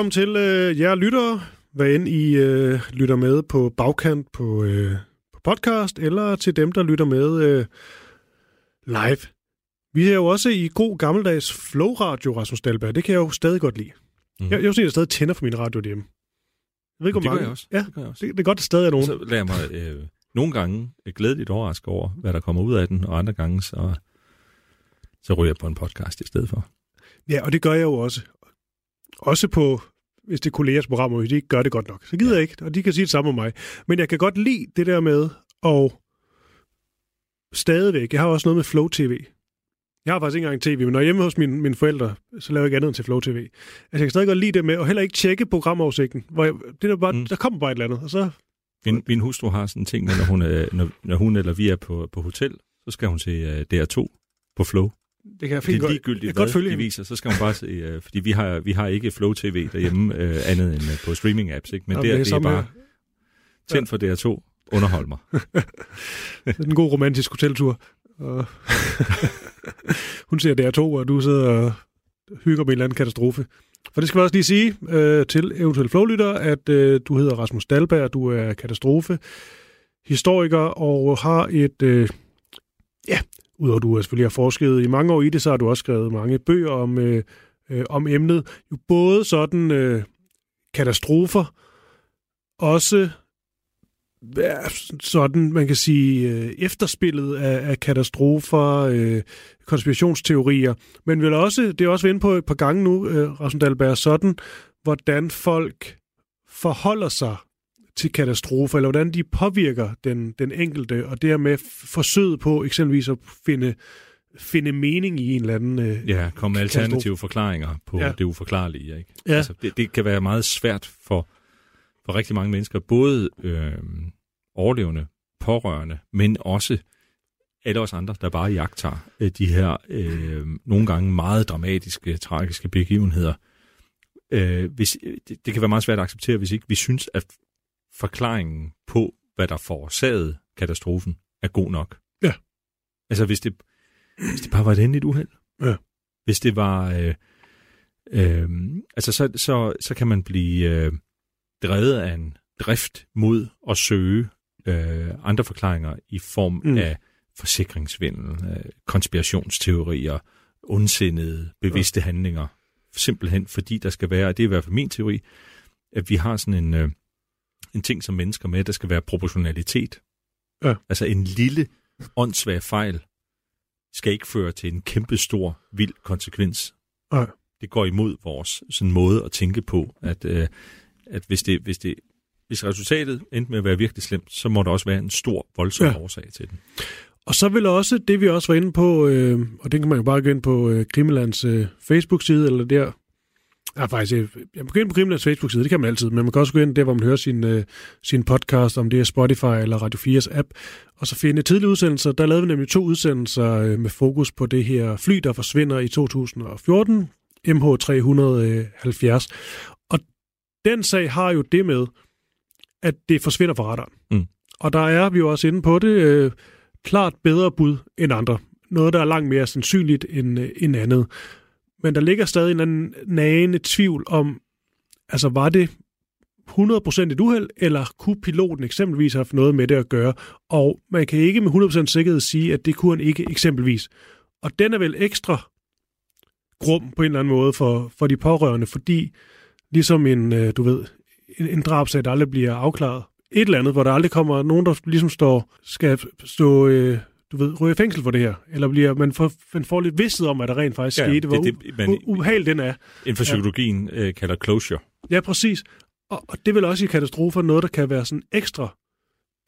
Velkommen til øh, jer lyttere, hvad end I øh, lytter med på bagkant på, øh, på podcast, eller til dem, der lytter med øh, live. Vi er jo også i god gammeldags flow-radio, Rasmus Dahlberg. Det kan jeg jo stadig godt lide. Mm. Jeg, jeg at jeg stadig tænder for min radio hjemme. Jeg ved ikke, Mhm. Det hvor gør mange. jeg også. Ja, Det gør jeg også. det, det er godt, at stadig er nogen. Så lader jeg mig øh, nogle gange øh, glædeligt overraske over, hvad der kommer ud af den, og andre gange, så, så ryger jeg på en podcast i stedet for. Ja, og det gør jeg jo også. Også på, hvis det er kollegers programmer, hvis de ikke gør det godt nok. Så gider jeg ikke, og de kan sige det samme om mig. Men jeg kan godt lide det der med, og stadigvæk, jeg har også noget med Flow TV. Jeg har faktisk ikke engang tv, men når jeg er hjemme hos mine, mine forældre, så laver jeg ikke andet end til Flow TV. Altså, jeg kan stadig godt lide det med, og heller ikke tjekke programoversigten. Hvor jeg, det er bare, mm. Der kommer bare et eller andet, og så... Min, min hustru har sådan en ting, når hun, er, når, når hun eller vi er på, på hotel, så skal hun se uh, DR2 på Flow. Det kan jeg Det fint er godt, ligegyldigt, jeg godt hvad følge de viser, så skal hun bare se, uh, fordi vi har, vi har ikke Flow TV derhjemme uh, andet end uh, på streaming-apps, ikke? men Nå, der, det er det er bare her. tænd for DR2, underhold mig. Det er en god romantisk hoteltur. Hun ser DR2, og du sidder og hygger med en eller anden katastrofe. For det skal vi også lige sige øh, til eventuelle flowlytter, at øh, du hedder Rasmus Dahlberg, du er katastrofe, historiker og har et... Øh, ja, udover at du selvfølgelig har forsket i mange år i det, så har du også skrevet mange bøger om, øh, øh, om emnet. Jo både sådan øh, katastrofer, også ja, sådan, man kan sige, øh, efterspillet af, af katastrofer, øh, konspirationsteorier, men vel også, det er også vi inde på et par gange nu, øh, Rasmus Dahlberg, sådan, hvordan folk forholder sig til katastrofer, eller hvordan de påvirker den, den enkelte, og dermed forsøget på eksempelvis at finde, finde mening i en eller anden... Øh, Ja, komme med alternative forklaringer på Ja. det uforklarlige. Ikke? Ja. Altså, det, det kan være meget svært for, for rigtig mange mennesker, både øh, overlevende, pårørende, men også alle os andre, der bare jagter øh, de her øh, nogle gange meget dramatiske, tragiske begivenheder. Øh, hvis, det, det kan være meget svært at acceptere, hvis ikke vi synes, at forklaringen på, hvad der forårsagede katastrofen, er god nok. Ja. Altså hvis det, hvis det bare var et endeligt uheld. Ja. Hvis det var... Øh, øh, altså så, så, så kan man blive øh, drevet af en drift mod at søge øh, andre forklaringer i form Mm. af forsikringsvindel, øh, konspirationsteorier, ondsindede, bevidste ja. handlinger. Simpelthen fordi der skal være, og det er i hvert fald min teori, at vi har sådan en, øh, en ting som mennesker med, der skal være proportionalitet. Ja. Altså en lille åndssvag fejl skal ikke føre til en kæmpe stor, vild konsekvens. Nej. Det går imod vores sådan måde at tænke på, at, øh, at hvis, det, hvis, det, hvis resultatet endte med at være virkelig slemt, så må der også være en stor, voldsom Ja. ja. årsag til den. Og så vil også det, vi også var inde på, øh, og det kan man jo bare gå ind på øh, Krimilands øh, Facebook-side, eller der. Ja, faktisk, øh, jeg kan ind på Krimilands Facebook-side, det kan man altid, men man kan også gå ind der, hvor man hører sin, øh, sin podcast, om det er Spotify eller Radio 4's app, og så finde tidlige udsendelser. Der lavede vi nemlig to udsendelser øh, med fokus på det her fly, der forsvinder i 2014, MH370. Og den sag har jo det med, at det forsvinder fra radaren. Mm. Og der er vi jo også inde på det, øh, klart bedre bud end andre. Noget, der er langt mere sandsynligt end, øh, end andet. Men der ligger stadig en anden nagende tvivl om, altså var det 100% et uheld, eller kunne piloten eksempelvis have haft noget med det at gøre? Og man kan ikke med 100% sikkerhed sige, at det kunne han ikke eksempelvis. Og den er vel ekstra grum på en eller anden måde for, for de pårørende, fordi ligesom en, øh, du ved, en, en drabsag, der aldrig bliver afklaret, et eller andet, hvor der aldrig kommer nogen, der ligesom står, skal stå øh, du ved, ryger i fængsel for det her, eller bliver man får, man får lidt vidsthed om, at der rent faktisk Ja, skete, hvor det- det- man- u- ubehageligt den er. Inden for psykologien øh, kalder closure. Ja, præcis. Og, og det vil også i katastrofer noget, der kan være sådan ekstra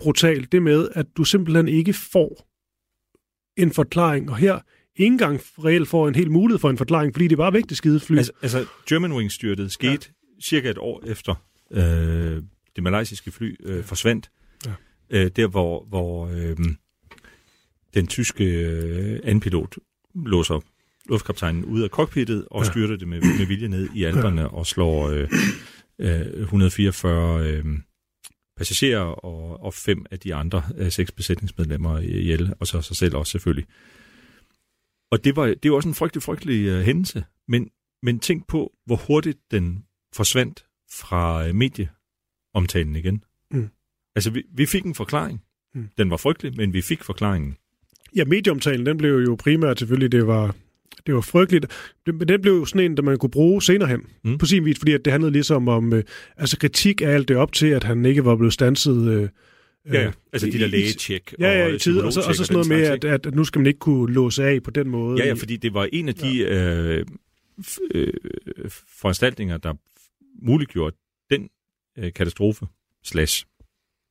brutalt, det med, at du simpelthen ikke får en forklaring, og her ikke engang reelt får en helt mulighed for en forklaring, fordi det bare væk det skide fly. Altså, altså Germanwings styrtet skete ja. cirka et år efter øh, det malaysiske fly øh, forsvandt. Ja. Øh, der hvor, hvor øh, den tyske øh, anpilot låser luftkaptajnen ud af cockpittet og Ja. styrter det med, med vilje ned i alberne ja. og slår øh, øh, 144 øh, passagerer og, og fem af de andre øh, seks besætningsmedlemmer ihjel, og så sig selv også selvfølgelig. Og det var, det var også en frygtelig, frygtelig øh, hændelse. Men, men tænk på, hvor hurtigt den forsvandt fra øh, medieomtalen igen. Mm. Altså, vi, vi fik en forklaring. Mm. Den var frygtelig, men vi fik forklaringen. Ja, medieomtalen, den blev jo primært selvfølgelig, det var, det var frygteligt. Men den blev jo sådan en, der man kunne bruge senere hen, mm. På sin vis, fordi at det handlede ligesom om øh, altså kritik af alt det op til, at han ikke var blevet stanset. Øh, Ja, ja. Altså de der lægetjek. Ja, ja, og i tid, og så, og så sådan noget med, at, at, nu skal man ikke kunne låse af på den måde. Ja, ja, fordi det var en af de øh, f- øh, foranstaltninger, der muliggjorde den øh, katastrofe slash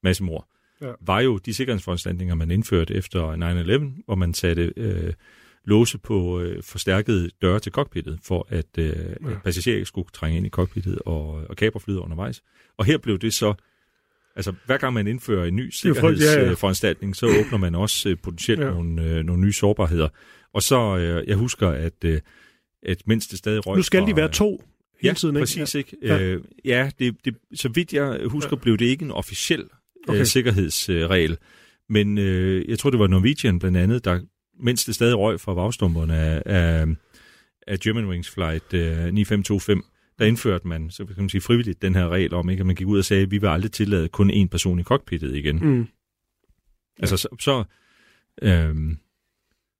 massemord, Ja. var jo de sikkerhedsforanstaltninger, man indførte efter 9-11, hvor man satte øh, låse på øh, forstærkede døre til cockpittet, for at, øh, ja. at passagerer ikke skulle trænge ind i cockpittet og, og kapre flyet undervejs. Og her blev det så Altså, hver gang man indfører en ny er frygt- ja, ja. sikkerhedsforanstaltning, så åbner man også øh, potentielt Ja. nogle, øh, nogle nye sårbarheder. Og så, øh, jeg husker, at, øh, at mens det stadig røg nu skal fra, de være to hele ja, tiden, ikke? præcis, ikke? Ja. Ja, øh, ja det, det, så vidt jeg husker, Ja. blev det ikke en officiel Okay. øh, sikkerhedsregel. Men øh, jeg tror, det var Norwegian blandt andet, der, mens det stadig røg fra vagstumperne af, af, af Germanwings Flight øh, 9525, der indførte man, så kan man sige frivilligt, den her regel om, ikke, at man gik ud og sagde, at vi vil aldrig tillade kun én person i cockpittet igen. Mm. Altså, så, så, øhm,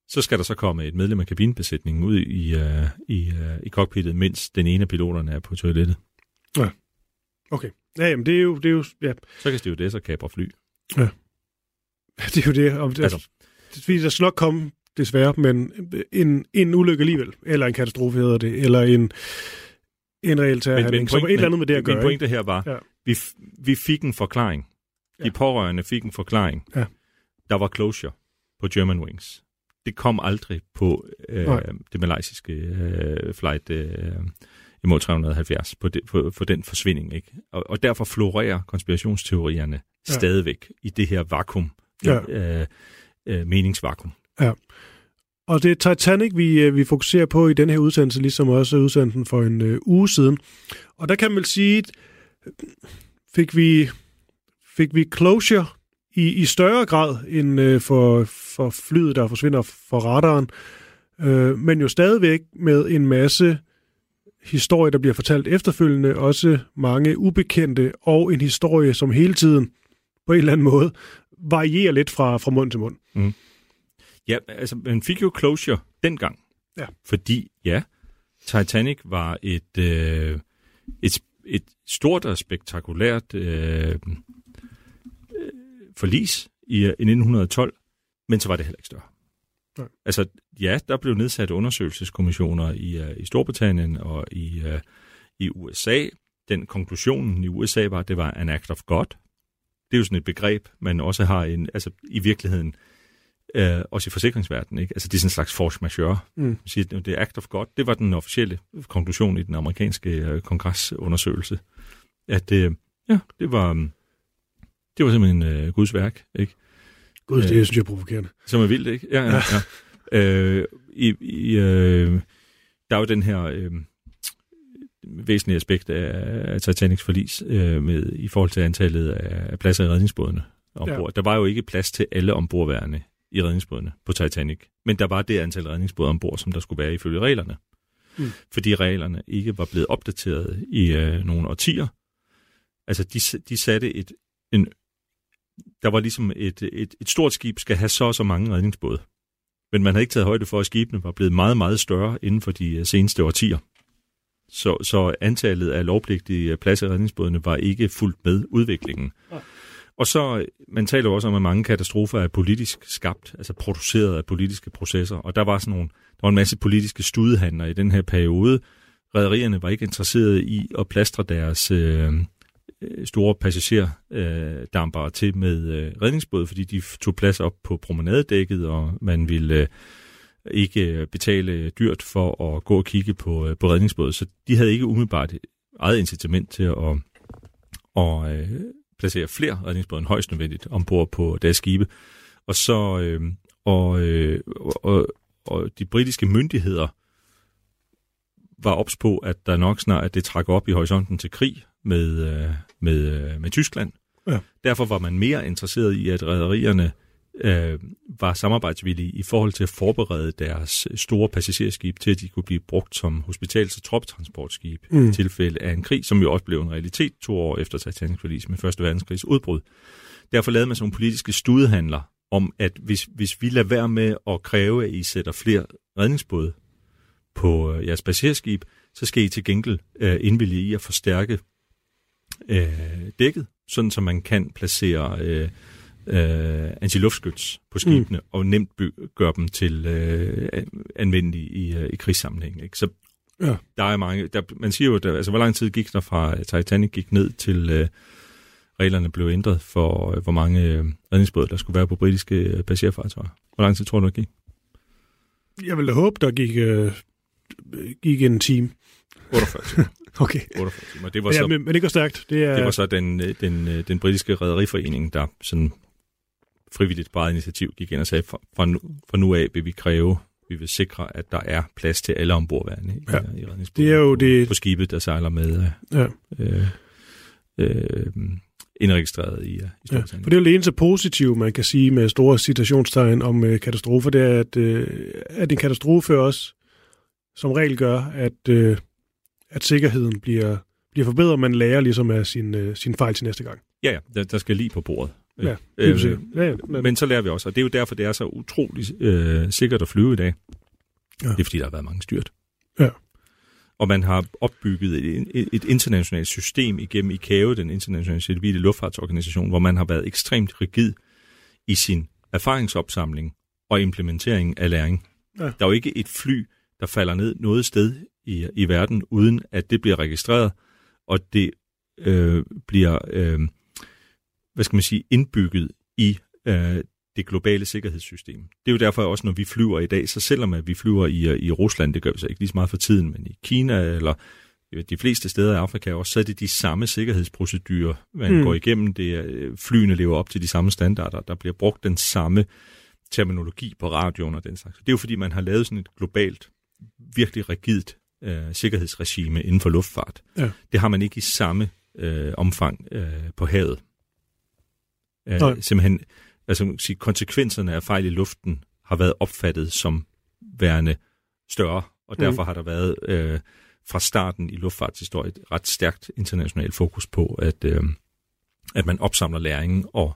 så skal der så komme et medlem af kabinebesætningen ud i, øh, i, øh, i cockpittet, mens den ene af piloterne er på toilettet. Okay. Ja, jamen, det er jo, det er jo ja, Så kan stewardesser kapre fly. det er jo det. Om det Altså. fordi der skal nok komme, desværre, men en, en ulykke alligevel, eller en katastrofe hedder det, eller en, en reel terrorhandling, som et eller andet med det at gøre. Min pointe her var, Ja. ja. vi, vi fik en forklaring. De Ja. pårørende fik en forklaring. Ja. Der var closure på Germanwings. Det kom aldrig på øh, Nej. det malaysiske øh, flight øh, imod 370, på, det, på, på den forsvinding. Ikke? Og, og derfor florerer konspirationsteorierne Ja. ja. stadigvæk i det her vakuum, Ja. øh, øh, meningsvakuum. Og det er Titanic, vi, øh, vi fokuserer på i den her udsendelse, ligesom også udsendelsen for en øh, uge siden. Og der kan man vel sige, fik vi, fik vi closure i, i større grad end øh, for, for flyet, der forsvinder for radaren. Øh, men jo stadigvæk med en masse historie, der bliver fortalt efterfølgende, også mange ubekendte, og en historie, som hele tiden på en eller anden måde varierer lidt fra, fra mund til mund. Ja, altså, man fik jo closure dengang. Ja. Fordi, ja, Titanic var et, øh, et, et stort og spektakulært øh, øh, forlis i, i 1912, men så var det heller ikke større. Nej. Altså, ja, der blev nedsat undersøgelseskommissioner i, uh, i Storbritannien og i, uh, i USA. Den konklusionen i USA var, at det var an act of God. Det er jo sådan et begreb, man også har en, altså, i virkeligheden, øh, også i forsikringsverdenen. Ikke? Altså, det er sådan en slags force majeure. Mm. Man siger, det er act of God. Det var den officielle konklusion i den amerikanske øh, kongresundersøgelse. At øh, ja, det var, det var simpelthen øh, Guds værk. Ikke? Gud, det Øh. synes jeg er provokerende. Som er vildt, ikke? Ja, ja, ja. øh, i, i, øh, der er jo den her øh, væsentlige aspekt af, af Titanics forlis øh, med, i forhold til antallet af pladser i redningsbådene ombord. Ja. Der var jo ikke plads til alle ombordværende i redningsbådene på Titanic. Men der var det antal redningsbåde ombord, som der skulle være ifølge reglerne. Mm. Fordi reglerne ikke var blevet opdateret i øh, nogle årtier. Altså, de, de satte et, en der var ligesom et, et, et stort skib skal have så og så mange redningsbåde. Men man havde ikke taget højde for, at skibene var blevet meget, meget større inden for de øh, seneste årtier. Så, så antallet af lovpligtige pladser i redningsbådene var ikke fuldt med udviklingen. Og så, man taler også om, at mange katastrofer er politisk skabt, altså produceret af politiske processer, og der var sådan nogle, der var en masse politiske studehandler i den her periode. Rædderierne var ikke interesserede i at plastre deres øh, Øh, store passagerdampere øh, til med øh, redningsbåde, fordi de tog plads op på promenadedækket, og man ville øh, ikke betale dyrt for at gå og kigge på, øh, på redningsbåde. Så de havde ikke umiddelbart eget incitament til at, at øh, placere flere redningsbåde end højst nødvendigt ombord på deres skibe. Og så øh, og, øh, og, og de britiske myndigheder var ops på, at der nok snart at det trak op i horisonten til krig med, øh, med, øh, med Tyskland. Ja. Derfor var man mere interesseret i, at rædderierne øh, var samarbejdsvillige i forhold til at forberede deres store passagerskib til, at de kunne blive brugt som hospitals- og troptransportskib mm. i tilfælde af en krig, som jo også blev en realitet to år efter Titanic-forlis med Første Verdenskrigs udbrud. Derfor lavede man sådan nogle politiske studehandler om, at hvis, hvis vi lader være med at kræve, at I sætter flere redningsbåde på øh, jeres passagerskib, så skal I til gengæld øh, indvillige i at forstærke øh, dækket, sådan så man kan placere øh, øh, antiluftskyts på skibene, mm. og nemt by- gøre dem til øh, anvendelige i, øh, i krigssammenhæng. Ikke? Så ja. der er mange... Der, man siger jo, der, altså, hvor lang tid gik der fra Titanic gik ned til øh, reglerne blev ændret for, øh, hvor mange øh, redningsbåde, der skulle være på britiske øh, passagerfartøjer? Hvor lang tid tror du, det gik? Jeg vil da håbe, der gik, øh, gik en time. 48 timer. Okay. 48 timer. Det var ja, så, men, men det går stærkt. Det, er... det var så den, den, den britiske rædderiforening, der sådan frivilligt bare initiativ gik ind og sagde, fra, nu, fra nu af vil vi kræve, vi vil sikre, at der er plads til alle ombordværende i, ja. i det er jo på, det... på skibet, der sejler med ja. øh, øh, indregistreret i, i Storbritannien. Ja, for det er jo det eneste positive, man kan sige med store citationstegn om øh, katastrofer, det er, at, øh, at en katastrofe også som regel gør, at, øh, at sikkerheden bliver, bliver forbedret, man lærer ligesom af sin, øh, sin fejl til næste gang. Ja, ja, der, der skal lige på bordet. Ja, øh, ja, ja, men... men så lærer vi også, og det er jo derfor, det er så utrolig øh, sikkert at flyve i dag. Ja. Det er fordi, der har været mange styrt. Ja. Og man har opbygget et, et, et internationalt system igennem ICAO, den internationale civile luftfartsorganisation, hvor man har været ekstremt rigid i sin erfaringsopsamling og implementering af læring. Ja. Der er jo ikke et fly, der falder ned noget sted i, i verden, uden at det bliver registreret, og det øh, bliver øh, hvad skal man sige, indbygget i øh, det globale sikkerhedssystem. Det er jo derfor også, når vi flyver i dag, så selvom at vi flyver i, i Rusland, det gør vi så ikke lige så meget for tiden, men i Kina eller de fleste steder i Afrika også, så er det de samme sikkerhedsprocedurer, man mm. går igennem. Det er, øh, flyene lever op til de samme standarder. Der bliver brugt den samme terminologi på radioen og den slags. Det er jo fordi, man har lavet sådan et globalt, virkelig rigidt øh, sikkerhedsregime inden for luftfart. Ja. Det har man ikke i samme øh, omfang øh, på havet. Øh, simpelthen, altså sige, konsekvenserne af fejl i luften har været opfattet som værende større, og mm. derfor har der været øh, fra starten i luftfartshistorien et ret stærkt internationalt fokus på, at, øh, at man opsamler læringen og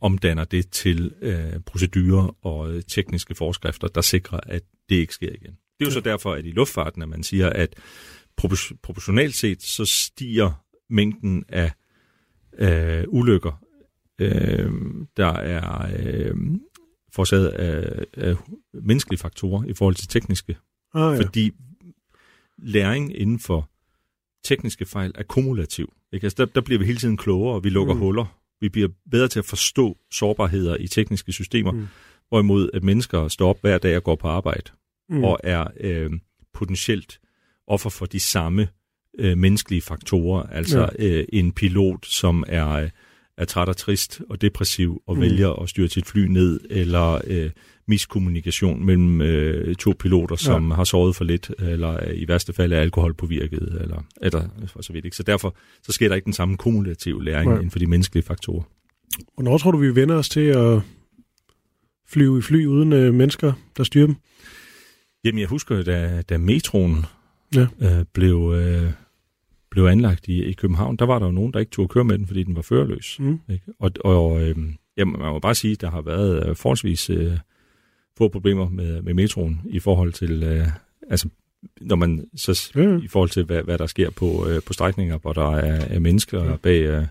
omdanner det til øh, procedurer og øh, tekniske forskrifter, der sikrer, at det ikke sker igen. Det er jo så derfor, at i luftfarten, at man siger, at proportionalt set, så stiger mængden af øh, ulykker øh, der er øh, forårsaget af, af menneskelige faktorer i forhold til tekniske. Ah, ja. Fordi læring inden for tekniske fejl er kumulativ. Ikke? Altså, der, der bliver vi hele tiden klogere, og vi lukker mm. huller. Vi bliver bedre til at forstå sårbarheder i tekniske systemer, mm. hvorimod at mennesker står op hver dag og går på arbejde, mm. og er øh, potentielt offer for de samme øh, menneskelige faktorer. Altså ja. øh, en pilot, som er... Øh, er træt og trist og depressiv og mm. vælger at styre sit fly ned, eller øh, miskommunikation mellem øh, to piloter, som ja. har sovet for lidt, eller i værste fald er alkohol påvirket, eller, eller for så vidt. Ikke? Så derfor så sker der ikke den samme kumulative læring ja. inden for de menneskelige faktorer. Hvornår tror du, vi vender os til at flyve i fly uden øh, mennesker, der styrer dem? Jamen, jeg husker, da, da metroen ja. øh, blev, øh, blev anlagt i, i København, der var der jo nogen, der ikke turde køre med den, fordi den var førerløs. Mm. Ikke? Og, og øh, jamen, man må bare sige, at der har været øh, forholdsvis øh, få problemer med, med metroen i forhold til, øh, altså når man så ja. i forhold til hvad, hvad der sker på øh, på strækninger, hvor der er, er mennesker ja. bag øh,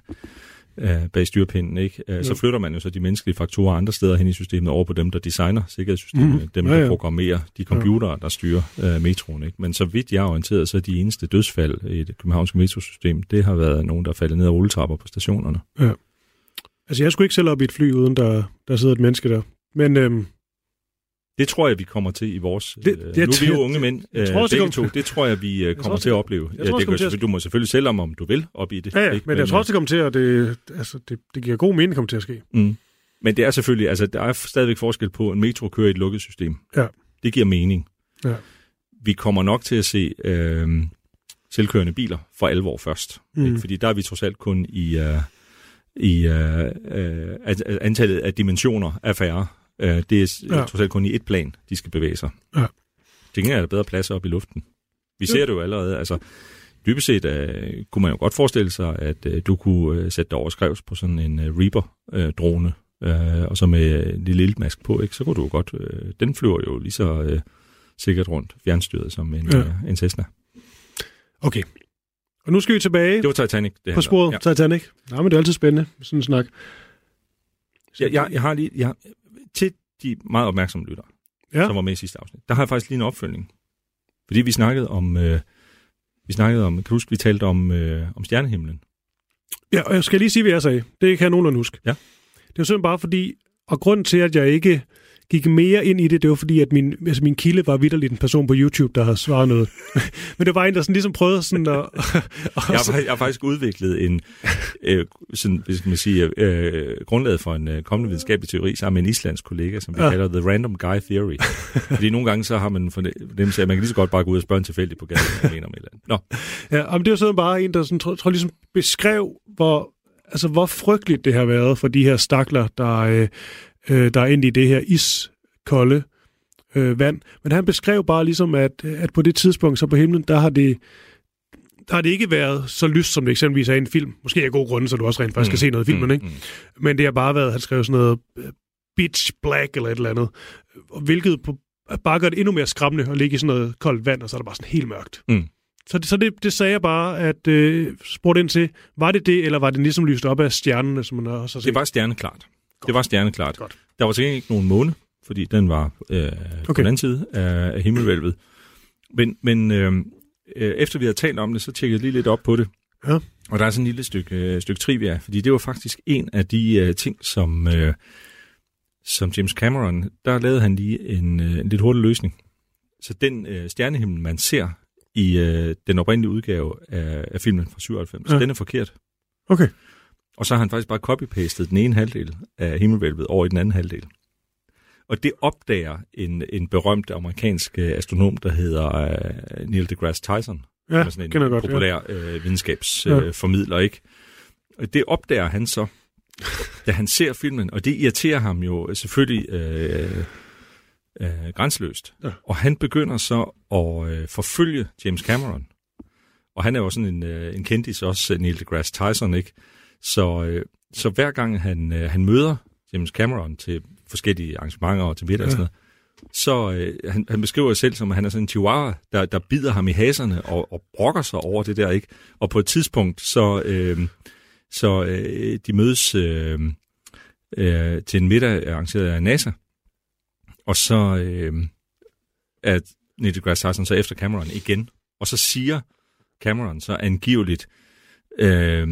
øh, bag styrpinden, ikke? Øh, så flytter man jo så de menneskelige faktorer andre steder hen i systemet over på dem, der designer sikkerhedssystemet, mm. dem, Ja, der ja. programmerer de computere, der styrer øh, metroen, ikke? Men så vidt jeg er orienteret, så er de eneste dødsfald i det københavnske metrosystem, det har været nogen, der er faldet ned af rulletrapper på stationerne. Altså, jeg skulle ikke selv op i et fly, uden der, der sidder et menneske der. Men øhm, Det tror jeg, vi kommer til i vores... Det- Det, øh, nu er vi jo jeg- unge mænd, jeg øh, tror det begge kommer- to. Det tror jeg, vi øh, tror kommer også, til at opleve. jeg Ja, tror det gør, til at- du må selvfølgelig selv om, om du vil op i det. ja, ja, ikke? men jeg tror også, det kommer til at det, altså, det, det giver god mening, kommer til at ske. Mm. Men det er selvfølgelig, altså der er stadigvæk forskel på, en metro kører i et lukket system. Ja. Det giver mening. Ja. Vi kommer nok til at se øh, selvkørende biler for alvor først. Mm. Ikke? Fordi der er vi trods alt kun i, øh, i øh, øh, antallet af dimensioner er færre. Øh, det er Ja. ja. trods alt kun i et plan, de skal bevæge sig. Ja. Til gengæld er der bedre plads op i luften. Vi Ja. ser det jo allerede. Altså, dybest set øh, kunne man jo godt forestille sig, at øh, du kunne øh, sætte dig overskrevs på sådan en øh, Reaper-drone, øh, og så med en lille iltmask på, ikke? så kunne du jo godt... Øh, den flyver jo lige så øh, sikkert rundt fjernstyret som en, Ja. ja. øh, en Cessna. Okay. Og nu skal vi tilbage Det var Titanic, det på sporet. Ja. Titanic. Nej, men det er altid spændende, sådan en snak. Ja. Jeg, jeg, jeg har lige... Jeg, til de meget opmærksomme lyttere, Ja. som var med i sidste afsnit, der har jeg faktisk lige en opfølgning. Fordi vi snakkede om... Øh, vi snakkede om... Kan du huske, vi talte om, øh, om stjernehimlen? Ja, og jeg skal lige sige, hvad jeg sagde. Det kan jeg nogenlunde huske. Ja. Det var simpelthen bare fordi, og grunden til, at jeg ikke gik mere ind i det, det var fordi, at min, altså min kilde var vidderligt en person på YouTube, der havde svaret noget. Men det var en, der sådan ligesom prøvede sådan at... og Jeg har, faktisk- jeg har faktisk udviklet en, øh, sådan, skal man sige, øh, grundlaget for en øh, kommende videnskabelig teori sammen med en islandsk kollega, som vi Ja. kalder The Random Guy Theory. Fordi nogle gange så har man fornemmelse af, at man kan lige så godt bare gå ud og spørge en tilfældig på gaden, hvad mener om et eller andet. Nå, Ja, men det var sådan bare en, der sådan, tror, tror, ligesom beskrev, hvor, altså, hvor frygteligt det har været for de her stakler, der, øh, øh, der er ind i det her iskolde øh, vand. Men han beskrev bare ligesom, at, at på det tidspunkt, så på himlen, der har det der har det ikke været så lyst, som det eksempelvis er i en film. Måske af gode grunde, så du også rent faktisk kan se noget i filmen, ikke? Mm. Men det har bare været, han skrev sådan noget øh, bitch black eller et eller andet. Og Hvilket på, bare gør det endnu mere skræmmende at ligge i sådan noget koldt vand, og så er det bare sådan helt mørkt. Mm. Så, det, så det, det sagde jeg bare, at øh, spurgte ind til, var det det, eller var det ligesom lyst op af stjernerne, som man også har set? Det var stjerneklart. Det var stjerneklart. Godt. Der var gengæld ikke nogen måne, fordi den var øh, okay. på den anden side af, af himmelvælvet. Men, men øh, øh, efter vi havde talt om det, så tjekkede jeg lige lidt op på det. Ja. Og der er sådan en lille stykke, øh, stykke trivia, fordi det var faktisk en af de øh, ting, som, øh, som James Cameron, der lavede han lige en, øh, en lidt hurtig løsning. Så den øh, stjernehimmel, man ser i øh, den oprindelige udgave af, af filmen fra 97, Ja. ja. den er forkert. Okay. Og så har han faktisk bare copy-pastet den ene halvdel af himmelvælvet over i den anden halvdel. Og det opdager en, en berømt amerikansk øh, astronom, der hedder øh, Neil deGrasse Tyson. Ja, er sådan en kender godt. populær øh, videnskabsformidler, Ja. øh, ikke? Og det opdager han så, da han ser filmen, og det irriterer ham jo selvfølgelig øh, øh, grænseløst. Ja. Og han begynder så at øh, forfølge James Cameron. Og han er jo sådan en, øh, en kendis også, Neil deGrasse Tyson, ikke? Så, øh, så hver gang han, øh, han møder James Cameron til forskellige arrangementer og til middag og sådan noget, så øh, han, han beskriver sig selv som, at han er sådan en chihuahua, der, der bider ham i haserne og, og brokker sig over det der, ikke? Og på et tidspunkt, så, øh, så øh, de mødes øh, øh, til en middag arrangeret af NASA, og så øh, er Neil deGrasse Tyson så efter Cameron igen, og så siger Cameron så angiveligt, øh,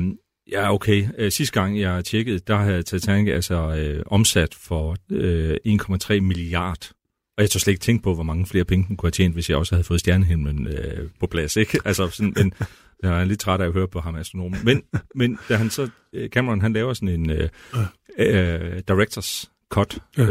ja okay, øh, sidste gang jeg tjekkede, der havde Titanic altså øh, omsat for øh, 1,3 milliard og jeg tør slet ikke tænke på, hvor mange flere penge den kunne have tjent, hvis jeg også havde fået stjernehimlen øh, på plads. Ikke? Altså sådan, men, jeg er lidt træt af at høre på ham, astronomen. Men, men da han så, øh, Cameron, han laver sådan en øh, øh, directors cut øh,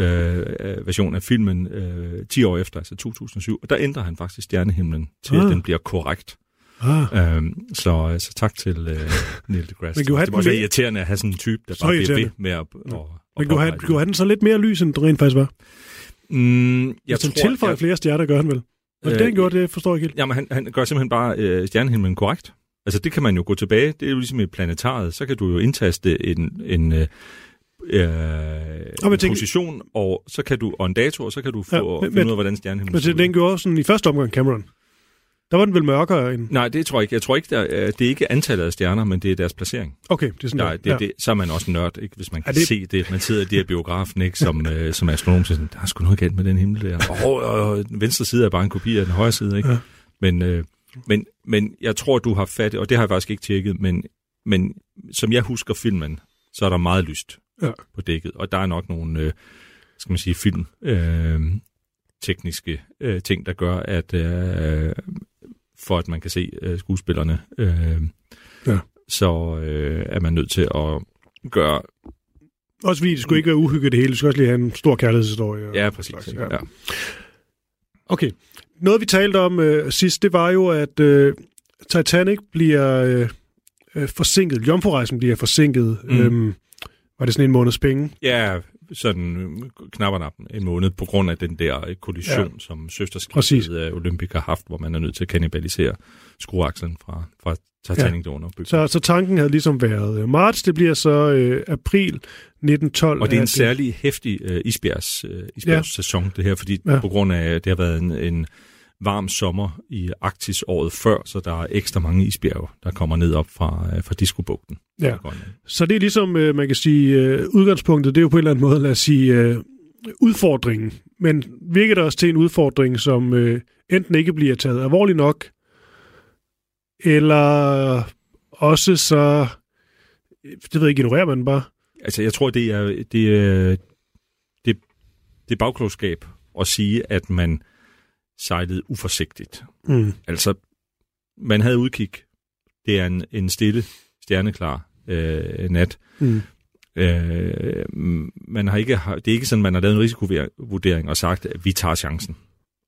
øh, version af filmen øh, 10 år efter, altså 2007, og der ændrer han faktisk stjernehimlen til, at Ah. den bliver korrekt. Ah, Øhm, så, så tak til øh, Neil deGrasse. Det må også være irriterende at have sådan en type, der Så bare bliver ved med at... Og, og men kunne have, kunne have den så lidt mere lys, end den rent faktisk var? Mm, jeg Hvis den tror, tilføjer jeg, flere stjerner, gør han vel? Og det, Øh, den gjorde, det forstår jeg ikke helt. Jamen, han, han gør simpelthen bare øh, stjernehimlen korrekt. Altså, det kan man jo gå tilbage. Det er jo ligesom i planetariet. Så kan du jo indtaste en, en øh, øh, en tænker- position, og så kan du, og en dato, og så kan du få Ja, ja, men- finde ud af, hvordan stjernehimlen Men det, den gjorde sådan i første omgang Cameron. Der var den vel mørkere end... Nej, det tror jeg ikke. Jeg tror ikke, der, er- det er ikke antallet af stjerner, men det er deres placering. Okay, det er sådan der. det, det, så er man også nørd, ikke? hvis man kan det- det... se det. Man sidder i de her biografen ikke? som, øh, som astronom, så sådan, der er sgu noget galt med den himmel der. Og, og, og den venstre side er bare en kopi af den højre side. Ikke? Ja. Ja. Men, øh, men, men jeg tror, du har fat, og det har jeg faktisk ikke tjekket, men, men som jeg husker filmen, så er der meget lyst Ja. på dækket. Og der er nok nogle, øh, skal man sige, film... Øh, tekniske øh, ting, der gør, at øh, for at man kan se øh, skuespillerne, øh, Ja. så øh, er man nødt til at gøre... Også fordi det skulle ikke være uhyggeligt det hele. Det skulle også lige have en stor kærlighedshistorie. Ja, præcis. slags, ikke? Ja. Okay. Noget vi talte om øh, sidst, det var jo, at øh, Titanic bliver øh, øh, forsinket. Jomfru-rejsen bliver forsinket. Mm. Øhm, var det sådan en måneds penge? ja, sådan øh, knapper en måned på grund af den der øh, kollision, ja. som søsterskibet af Olympic har haft, hvor man er nødt til at kannibalisere skruakslen fra, fra Titanic ja. under Så, så tanken havde ligesom været øh, marts, det bliver så øh, april 1912. Og det er en særlig hæftig øh, isbjergs, øh, isbjergssæson, ja. det her, fordi Ja. på grund af, det har været en, en varm sommer i Arktis året før, så der er ekstra mange isbjerge, der kommer ned op fra, øh, fra Diskobugten. Ja. Så det er ligesom, øh, man kan sige, øh, udgangspunktet, det er jo på en eller anden måde, lad os sige, udfordringen. Men virker det også til en udfordring, som enten ikke bliver taget alvorligt nok, eller også så, det ved jeg ikke, ignorerer man bare. Altså, jeg tror, det er, det er, det, det er bagklogskab at sige, at man sejlede uforsigtigt. Mm. Altså, man havde udkig. Det er en, en stille, stjerneklar øh, nat. Mm. Øh, man har ikke, det er ikke sådan, man har lavet en risikovurdering og sagt, at vi tager chancen.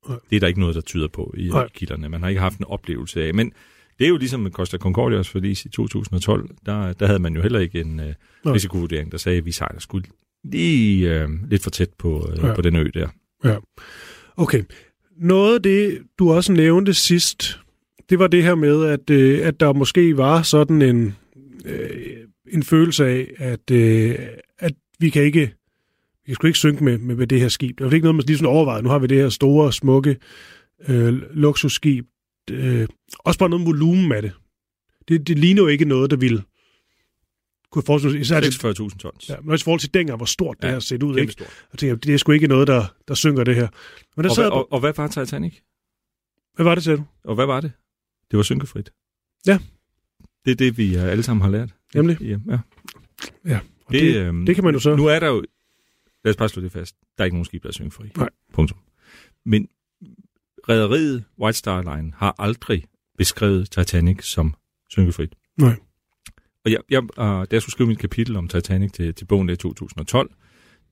Nej. Det er der ikke noget, der tyder på i Nej. Kilderne. Man har ikke haft en oplevelse af. Men det er jo ligesom med Costa Concordias forlis i 2012. Der, der havde man jo heller ikke en øh, Nej. risikovurdering, der sagde, at vi sejler sgu lige øh, lidt for tæt på, øh, Ja. ja. på den ø der. Okay. Noget af det, du også nævnte sidst, det var det her med, at, øh, at der måske var sådan en, øh, en følelse af, at, øh, at vi kan ikke vi kan sgu ikke synke med, med, med det her skib. Det var ikke noget, man lige sådan overvejede. Nu har vi det her store, smukke øh, luksusskib. Øh, også bare noget volumen af det. det. Det ligner jo ikke noget, der ville kunne forestille sig. Især det, 46.000 tons. ja, men også i forhold til dengang, hvor stort det Ja, her set ud. Ikke? stort. Jeg tænker, det er sgu ikke noget, der, der synker det her. Men der Og, sad, hvad, og, og hvad var Titanic? hvad var det, sagde du? Og hvad var det? Det var synkefrit. Ja. Det er det, vi øh, alle sammen har lært. Nemlig? Ja. ja. Ja, og det, det, øhm, det kan man jo så... Nu er der jo... Lad os bare slå det fast. Der er ikke nogen skib, der er synkefri. Nej. Punktum. Men rederiet White Star Line har aldrig beskrevet Titanic som synkefrit. Nej. Og jeg, jeg, uh, da jeg skulle skrive mit kapitel om Titanic til, til bogen der i 2012,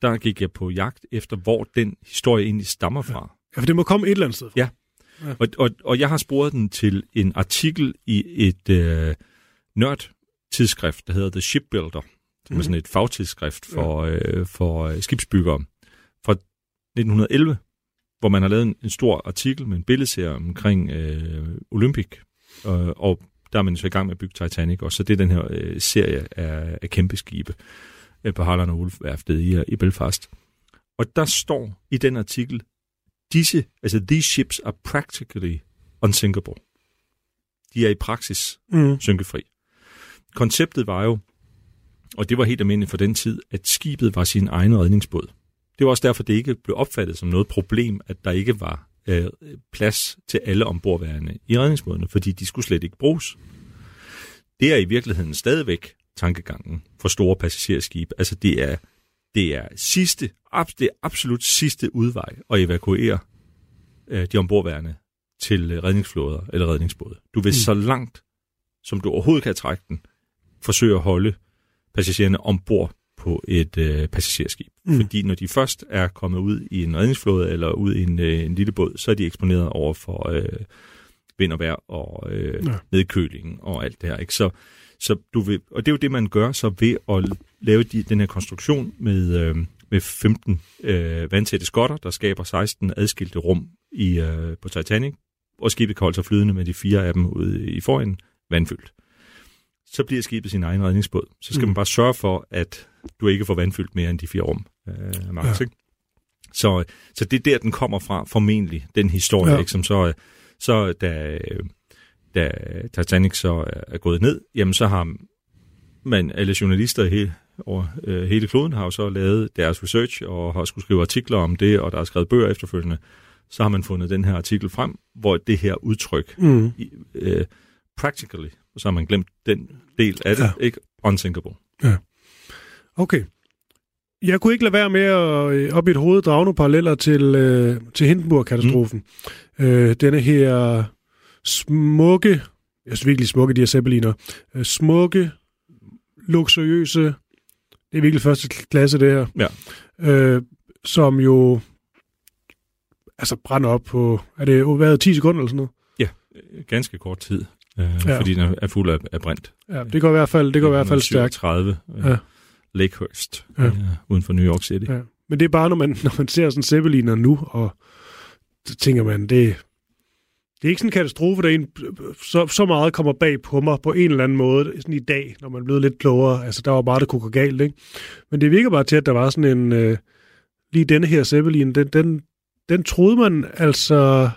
der gik jeg på jagt efter, hvor den historie egentlig stammer fra. Ja, for det må komme et eller andet sted. fra. Ja. Og, og, og jeg har sporet den til en artikel i et øh, nørd-tidsskrift, der hedder The Shipbuilder, som mm. er sådan et fagtidsskrift for, øh, for øh, skibsbyggere fra 1911, hvor man har lavet en, en stor artikel med en billedserie omkring øh, Olympic, øh, og der er man så i gang med at bygge Titanic, og så det er den her øh, serie af, af kæmpe skibe øh, på Harland og Wolff-værftet i, i Belfast. Og der står i den artikel, disse, altså these ships are practically unsinkable. De er i praksis Mm. synkefri. Konceptet var jo, og det var helt almindeligt for den tid, at skibet var sin egen redningsbåd. Det var også derfor, det ikke blev opfattet som noget problem, at der ikke var øh, plads til alle ombordværende i redningsbådene, fordi de skulle slet ikke bruges. Det er i virkeligheden stadigvæk tankegangen for store passagerskibe. Altså det er, det er sidste, det er absolut sidste udvej at evakuere øh, de ombordværende til øh, redningsflåder eller redningsbåde. Du vil mm. så langt, som du overhovedet kan trække den, forsøge at holde passagererne ombord på et øh, passagerskib. Mm. Mm. Fordi når de først er kommet ud i en redningsflåde eller ud i en, øh, en lille båd, så er de eksponeret over for øh, vind og vejr og øh, Ja. nedkøling og alt det her. Ikke? Så, så du vil, og det er jo det, man gør så ved at lave de, den her konstruktion med, øh, med 15 øh, vandtætte skotter, der skaber 16 adskilte rum i, øh, på Titanic, og skibet kan holde sig flydende med de fire af dem ude i foran vandfyldt. Så bliver skibet sin egen redningsbåd. Så skal Mm. man bare sørge for, at du ikke får vandfyldt mere end de fire rum. Øh, max, Ja. ikke? Så, så det er der, den kommer fra, formentlig, den historie, Ja. ikke, som så er, Så da, da Titanic så er gået ned, jamen så har man, alle journalister i hele, over øh, hele kloden har jo så lavet deres research og har skulle skrive artikler om det, og der er skrevet bøger efterfølgende. Så har man fundet den her artikel frem, hvor det her udtryk, Mm. øh, practically, så har man glemt den del af det, Ja. ja. ikke? Unthinkable. Okay. Jeg kunne ikke lade være med at øh, op i et hoved drage nogle paralleller til, øh, til Hindenburg-katastrofen. Mm. Øh, denne her smukke, jeg synes virkelig smukke, de her zeppeliner, øh, smukke, luksuriøse, det er virkelig første klasse det her, Ja. øh, som jo altså brænder op på, er det hvad, 10 sekunder eller sådan noget? Øh, Ganske kort tid, øh, Ja. fordi den er- fuld af, af brint. Ja, det går i hvert fald, det går i hvert fald stærkt. 30 øh, Ja. Lakehurst, Ja. øh, uden for New York City. Ja. Men det er bare, når man, når man ser sådan zeppeliner nu, og så tænker man, det, det er ikke sådan en katastrofe, der en, så, så meget kommer bag på mig på en eller anden måde, sådan i dag, når man er blevet lidt klogere. Altså, der var bare, det kunne gå galt, ikke? Men det virker bare til, at der var sådan en, øh, lige denne her zeppelin, den, den, den troede man altså,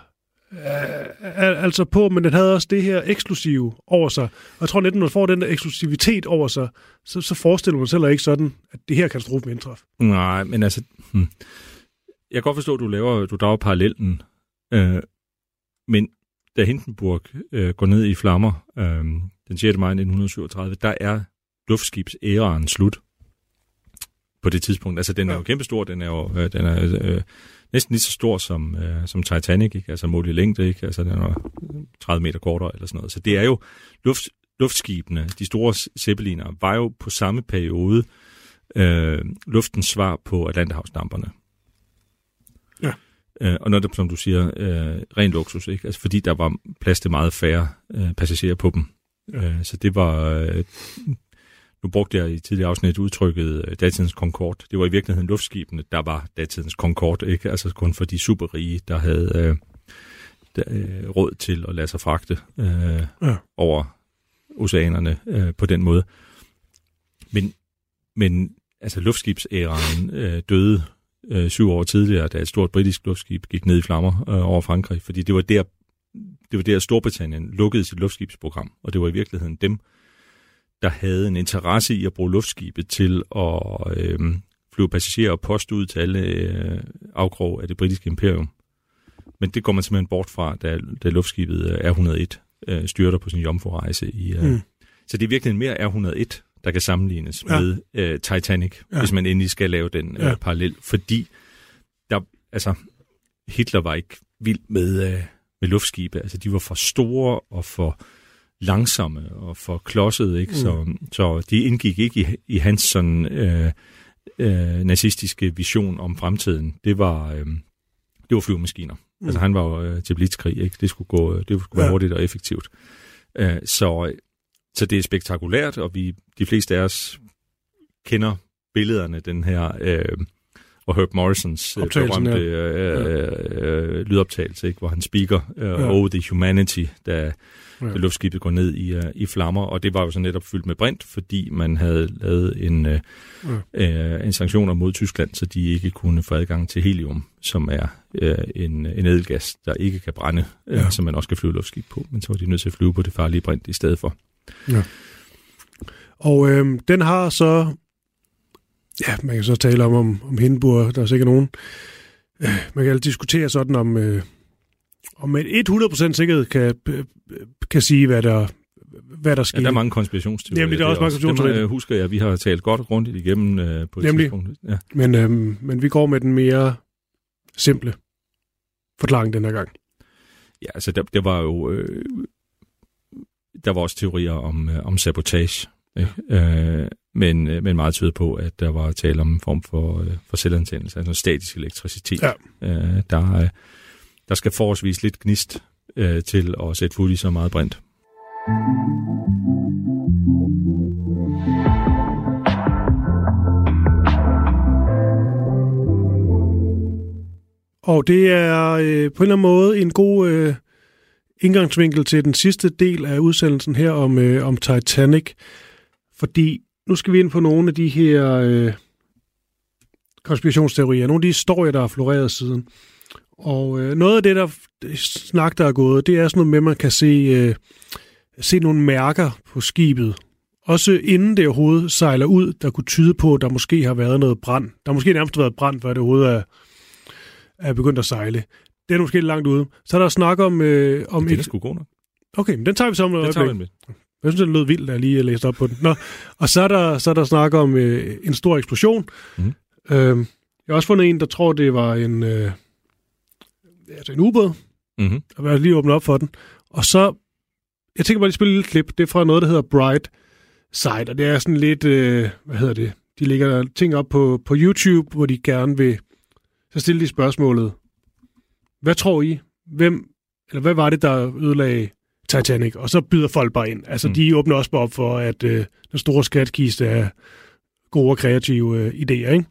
altså på, men den havde også det her eksklusive over sig. Og jeg tror net, når man får den der eksklusivitet over sig, så, så forestiller man sig heller ikke sådan, at det her katastrofe vil indtræffe. Nej, men altså... Hmm. Jeg kan godt forstå, at du, laver, du drager parallellen. Øh, men da Hindenburg øh, går ned i flammer øh, den 6. maj 1937, der er luftskibsæraen slut på det tidspunkt. Altså, den er jo Ja. kæmpestor. Den er jo øh, den er, øh, næsten lige så stor som, øh, som Titanic, ikke? Altså mål i længde, ikke? Altså, den er 30 meter kortere eller sådan noget. Så det er jo luft, luftskibene, de store zeppeliner, var jo på samme periode øh, luftens svar på Atlanterhavsdamperne. Ja. Øh, og når det, som du siger, øh, ren luksus, ikke? Altså, fordi der var plads til meget færre øh, passagerer på dem. Ja. Øh, så det var... Øh, nu brugte jeg i tidligere afsnit udtrykket øh, datidens Concorde. Det var i virkeligheden luftskibene, der var datidens Concorde, ikke? Altså kun for de superrige, der havde øh, der, øh, råd til at lade sig fragte øh, Ja. over oceanerne øh, på den måde. Men, men altså luftskibsæraen øh, døde øh, syv år tidligere, da et stort britisk luftskib gik ned i flammer øh, over Frankrig, fordi det var der, det var der Storbritannien lukkede sit luftskibsprogram, og det var i virkeligheden dem, der havde en interesse i at bruge luftskibet til at øh, flyve passagerer og post ud til alle øh, afkrog af det britiske imperium. Men det går man simpelthen bort fra, da, da luftskibet øh, R101 øh, styrter på sin jomfrurejse. I, øh, Mm. Så det er virkelig mere R101, der kan sammenlignes Ja. med øh, Titanic, Ja. hvis man endelig skal lave den øh, Ja. parallel. Fordi der, altså, Hitler var ikke vild med, øh, med luftskibe. Altså, de var for store og for langsomme og for klodsede, ikke? Mm. Så, så de indgik ikke i, i hans sådan øh, øh, nazistiske vision om fremtiden. Det var, øh, det var flyvemaskiner. Mm. Altså, han var jo øh, til blitzkrig, ikke? Det skulle gå, det skulle gå Ja. ja. hurtigt og effektivt. Øh, så, så det er spektakulært, og vi, de fleste af os kender billederne, den her, øh, og Herb Morrisons øh, berømte øh, øh, lydoptagelse, ikke? hvor han speaker øh, Ja. ja. over the humanity, da, Ja. ja. luftskibet går ned i, uh, i flammer, og det var jo så netop fyldt med brint, fordi man havde lavet en, uh, Ja. uh, en sanktioner mod Tyskland, så de ikke kunne få adgang til helium, som er uh, en, en edelgas, der ikke kan brænde, uh, Ja. ja. som man også kan flyve luftskib på, men så var de nødt til at flyve på det farlige brint i stedet for. Og øh, den har så... Ja, man kan så tale om, om, om Hindenburg. Der er sikkert nogen... Øh, man kan altid diskutere sådan om... Øh, om man 100% sikkerhed kan, øh, kan sige, hvad der, hvad der Ja, sker. der er mange konspirationsteorier. Jamen, der er også mange konspirationsteorier. Dem øh, husker jeg, vi har talt godt og grundigt igennem uh, på et Nemlig. tidspunkt. Ja. Men, øh, men vi går med den mere simple forklaring den her gang. Ja, altså der, der var jo øh, der var også teorier om, øh, om sabotage, ikke? Øh, men, øh, men meget tyder på, at der var tale om en form for, øh, for selvantændelse, altså statisk elektricitet. Ja. Øh, der, øh, der skal forholdsvis lidt gnist øh, til at sætte fuld i så meget brint. Og det er øh, på en eller anden måde en god øh, indgangsvinkel til den sidste del af udsendelsen her om, øh, om Titanic. Fordi nu skal vi ind på nogle af de her øh, konspirationsteorier, nogle af de historier, der har floreret siden. Og øh, noget af det, der snak, der er gået, det er sådan noget med, at man kan se, øh, se nogle mærker på skibet. Også inden det overhovedet sejler ud, der kunne tyde på, at der måske har været noget brand. Der har måske nærmest været brand, før det overhovedet er, er begyndt at sejle. Det er måske langt ude. Så er der snak om... Øh, om Det er sgu god nok. Okay, men den tager vi så om et Det tager vi øjeblik. med. Jeg synes, det lød vildt, da jeg lige læste op på den. Nå, og så er der, så er der snak om øh, en stor eksplosion. Mm. Øh, jeg har også fundet en, der tror, det var en, øh, altså en ubåd, Mm-hmm. og jeg lige åbnet op for den. Og så, jeg tænker bare lige spille et lille klip. Det er fra noget, der hedder Bright Side, og det er sådan lidt, øh, hvad hedder det? De lægger ting op på, på YouTube, hvor de gerne vil, så stille de spørgsmålet. Hvad tror I? Hvem, eller hvad var det, der ødelagde Titanic? Og så byder folk bare ind. Altså, mm. de åbner også bare op for, at øh, den store skatkiste er gode og kreative øh, idéer, ikke?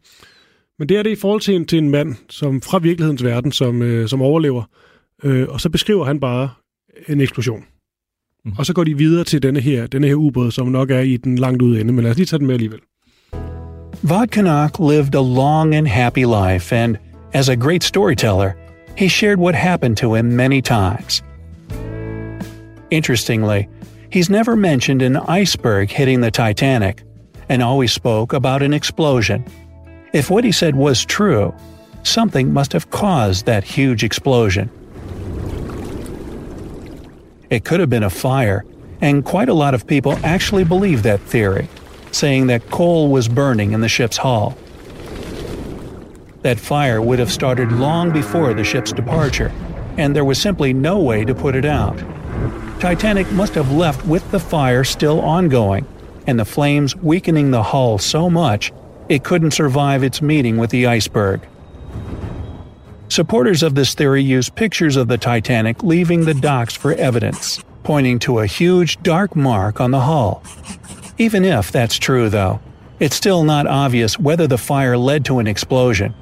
Men det er det i forhold til en, til en mand som fra virkelighedens verden, som, øh, som overlever. Øh, og så beskriver han bare en eksplosion. Mm. Og så går de videre til denne her, denne her ubåd, som nok er i den langt ude ende. Men lad os lige tage den med alligevel. Vodkanak lived a long and happy life, and as a great storyteller, he shared what happened to him many times. Interestingly, he's never mentioned an iceberg hitting the Titanic, and always spoke about an explosion. If what he said was true, something must have caused that huge explosion. It could have been a fire, and quite a lot of people actually believe that theory, saying that coal was burning in the ship's hull. That fire would have started long before the ship's departure, and there was simply no way to put it out. Titanic must have left with the fire still ongoing, and the flames weakening the hull so much it couldn't survive its meeting with the iceberg. Supporters of this theory use pictures of the Titanic leaving the docks for evidence, pointing to a huge dark mark on the hull. Even if that's true, though, it's still not obvious whether the fire led to an explosion,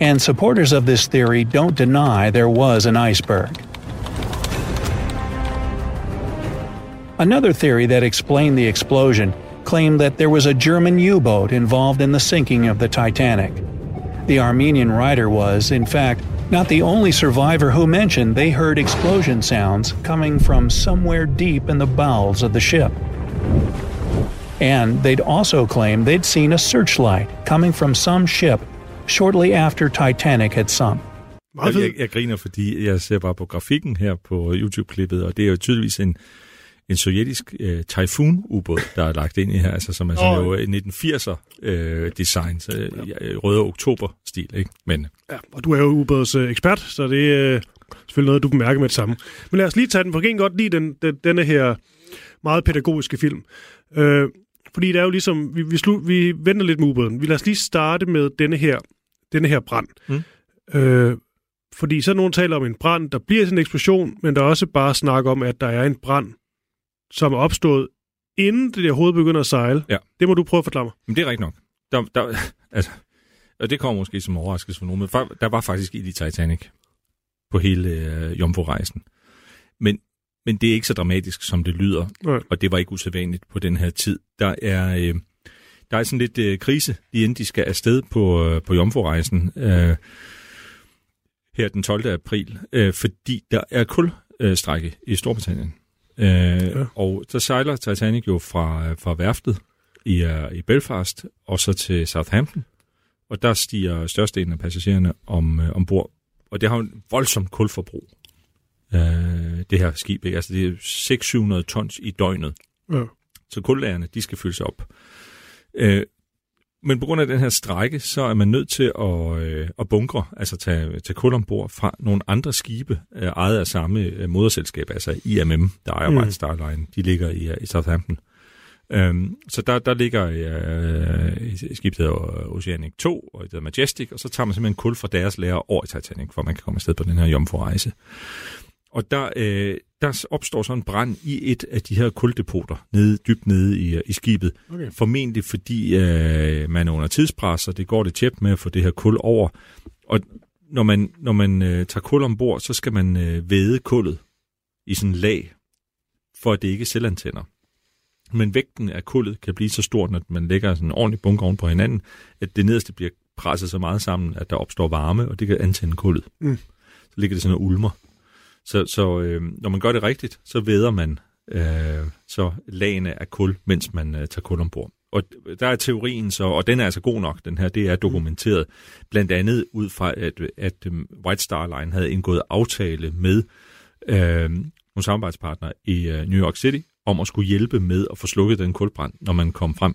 and supporters of this theory don't deny there was an iceberg. Another theory that explained the explosion claimed that there was a German U boat involved in the sinking of the Titanic. The Armenian writer was, in fact, not the only survivor who mentioned they heard explosion sounds coming from somewhere deep in the bowels of the ship. And they'd also claimed they'd seen a searchlight coming from some ship shortly after Titanic had sunk. Jeg, jeg griner, fordi jeg ser bare på grafikken her på YouTube-klippet, og det er jo tydeligvis en, en sovjetisk øh, Typhoon-ubåd, der er lagt ind i her, altså som er sådan Åh. jo en 1980'er øh, design, så, øh, røde oktober-stil, ikke? Men Ja, og du er jo ubåds øh, ekspert, så det er øh, selvfølgelig noget, du bemærker med det samme. Men lad os lige tage den, for jeg kan godt lide den, den, denne her meget pædagogiske film. Øh, fordi det er jo ligesom, vi, vi, slu, vi venter lidt med ubåden. Vi lad os lige starte med denne her, denne her brand. Mm. Øh, fordi så er nogen taler om en brand, der bliver sådan en eksplosion, men der er også bare snak om, at der er en brand, som er opstået, inden det overhovedet begynder at sejle. Ja. Det må du prøve at forklare mig. Men det er rigtigt nok. Der, der, altså, og det kommer måske som overraskelse for nogen, men der var faktisk ild i Titanic på hele øh, Jomfru-rejsen. Men, men det er ikke så dramatisk, som det lyder, Nej. og det var ikke usædvanligt på den her tid. Der er, øh, der er sådan lidt øh, krise, lige inden de skal afsted på, øh, på Jomfru-rejsen øh, her den 12. april, øh, fordi der er kulstrække i Storbritannien. Øh, ja. Og så sejler Titanic jo fra, fra værftet i, uh, i Belfast og så til Southampton. Og der stiger størstedelen af passagererne om, uh, ombord. Og det har jo en voldsomt kulforbrug, uh, det her skib. Ikke? Altså det er 600-700 tons i døgnet. Ja. Så kullagerne, de skal fyldes op. Uh, men på grund af den her strække, så er man nødt til at, øh, at bunkre, altså tage, tage kul ombord fra nogle andre skibe, øh, ejet af samme øh, moderselskab, altså IMM, der ejer Mm. White Star Line. De ligger i, øh, i Southampton. Øhm, så der, der ligger øh, skibet hedder Oceanic 2, og det hedder Majestic, og så tager man simpelthen kul fra deres lager over i Titanic, for man kan komme afsted på den her jomfru-rejse. Og der, øh, der opstår så en brand i et af de her kuldepoter, nede, dybt nede i, i skibet. Okay. Formentlig fordi øh, man er under tidspres, og det går det tjept med at få det her kul over. Og når man, når man øh, tager kul ombord, så skal man øh, væde kullet i sådan en lag, for at det ikke selvantænder. Men vægten af kullet kan blive så stor, når man lægger sådan en ordentlig bunker oven på hinanden, at det nederste bliver presset så meget sammen, at der opstår varme, og det kan antænde kullet. Mm. Så ligger det sådan og ulmer. Så, så øh, når man gør det rigtigt, så væder man øh, så lagene af kul, mens man øh, tager kul ombord. Og der er teorien så, og den er altså god nok, den her, det er dokumenteret, blandt andet ud fra, at, at um, White Star Line havde indgået aftale med øh, nogle samarbejdspartnere i uh, New York City, om at skulle hjælpe med at få slukket den kulbrand, når man kom frem.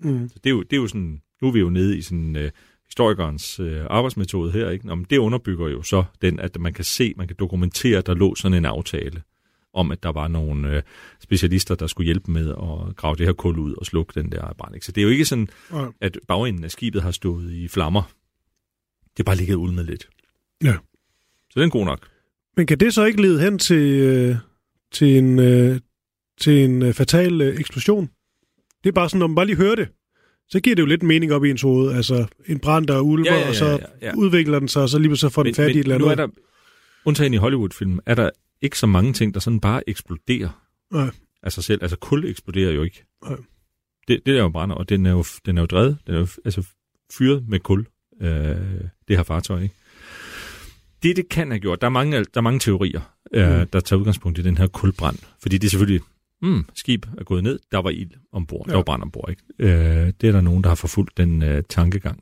Mm. Så det er jo, det er jo sådan, nu er vi jo nede i sådan øh, historikernes øh, arbejdsmetode her, ikke? Nå, men det underbygger jo så den, at man kan se, man kan dokumentere, at der lå sådan en aftale om, at der var nogle øh, specialister, der skulle hjælpe med at grave det her kul ud og slukke den der brand. Ikke? Så det er jo ikke sådan, Ja. at bagenden af skibet har stået i flammer. Det er bare ligget ulmet lidt. Ja. Så den er god nok. Men kan det så ikke lede hen til, øh, til en, øh, til en øh, fatal øh, eksplosion? Det er bare sådan, når man bare lige hører det, så giver det jo lidt mening op i ens hoved. Altså en brand, der ulmer, Ja, ja, ja, og så ja, ja. udvikler den sig, og så lige så får den fat i et eller nu andet. er der, undtagen i Hollywood-film, er der ikke så mange ting, der sådan bare eksploderer Nej. sig selv. Altså kul eksploderer jo ikke. Nej. Det, det der jo brænder, og den er jo, den er jo drevet, den er jo altså fyret med kul, øh, det her fartøj, ikke? Det, det kan have gjort, der er mange, der er mange teorier, øh, Mm. der tager udgangspunkt i den her kulbrand. Fordi det er selvfølgelig, hmm, skib er gået ned, der var ild ombord, ja. Der var brand ombord, ikke? Øh, det er der nogen, der har forfulgt den øh, tankegang.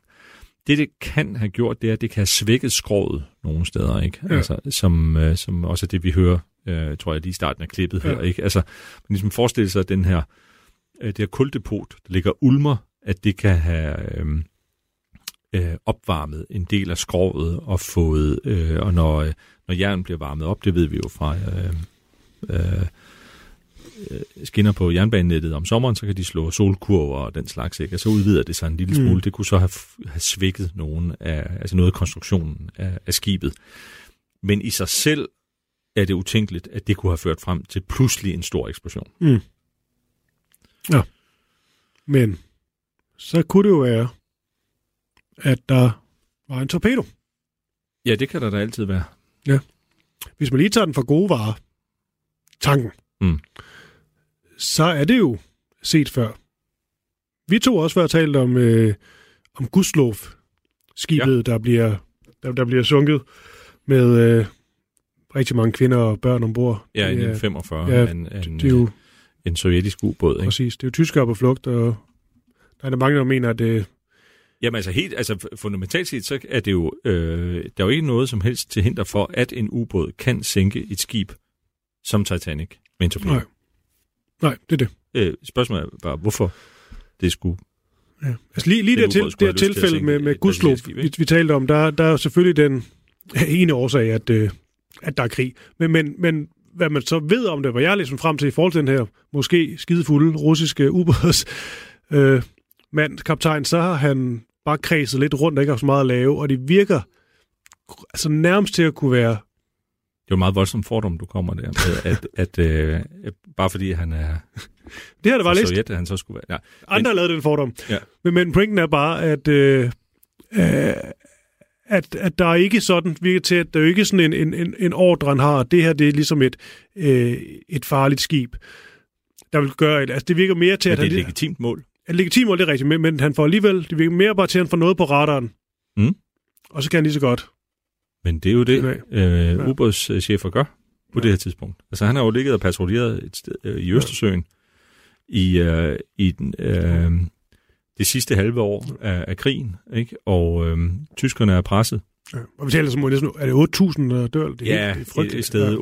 Det, det kan have gjort, det er, at det kan have svækket skroget nogle steder, ikke? Ja. Altså, som, øh, som også er det, vi hører, øh, tror jeg, lige i starten af klippet her, Ja. ikke? Altså, man ligesom forestiller sig, at den her, øh, det her kuldepot, der ligger ulmer, at det kan have øh, øh, opvarmet en del af skroget og fået, øh, og når, øh, når jern bliver varmet op, det ved vi jo fra øh, øh, skinner på jernbanenettet om sommeren, så kan de slå solkurver og den slags, ikke? og så udvider det sig en lille smule. Mm. Det kunne så have, have svækket nogen af, altså noget af konstruktionen af, af skibet. Men i sig selv er det utænkeligt, at det kunne have ført frem til pludselig en stor eksplosion. Mm. Ja. Men så kunne det jo være, at der var en torpedo. Ja, det kan der da altid være. Hvis man lige tager den for gode varer, tanken, Mm. Så er det jo set før. Vi to også før talt om, øh, om Guslov, skibet, ja. der, bliver, der, der bliver sunket med øh, rigtig mange kvinder og børn ombord. Ja, i det, er, 1945. ja, en, en, det er jo en sovjetisk ubåd, ikke? præcis, det er jo tyskere på flugt, og der er der mange, der mener, at det, Jamen altså helt, altså fundamentalt set, så er det jo, øh, der er jo ikke noget som helst til hinder for, at en ubåd kan sænke et skib som Titanic med en torpedo. Nej. Nej, det er det. Øh, spørgsmålet er bare, hvorfor det skulle... Ja. Altså lige, lige det, til, ubåd skulle det til at tilfælde med, med passagerskib, vi, vi talte om, der, der er selvfølgelig den ene årsag, at, øh, at der er krig. Men, men, men hvad man så ved om det, hvad jeg er ligesom frem til i forhold til den her måske skidefulde russiske ubåds øh, mand, kaptajn, så har han bare kredset lidt rundt og ikke har så meget at lave, og det virker altså nærmest til at kunne være... Det er jo meget voldsom fordom, du kommer der med, at, at øh, bare fordi han er Det her, der var lidt Sovjet, han så skulle være... Ja. Andre har lavet den fordom. Ja. Men, men pointen er bare, at, øh, øh, at, at der er ikke sådan, virker til, at der er ikke sådan en, en, en, ordre, han har. Det her, det er ligesom et, øh, et farligt skib, der vil gøre et, Altså, det virker mere til, Men at det er han... et legitimt mål. Et legitimt mål, det er rigtigt, men, men han får alligevel... Det virker mere bare til, at han får noget på radaren. Mm. Og så kan han lige så godt. Men det er jo det, øh, Ja. ubådschefer gør på Ja. det her tidspunkt. Altså han har jo ligget og patruljeret et sted, øh, i Østersøen i, øh, i den, øh, det sidste halve år af, af krigen, ikke? og øh, tyskerne er presset. Ja. Og vi taler som næsten... Er det 8.000, der dør? Det er, Ja, helt- det er et, frygteligt. et sted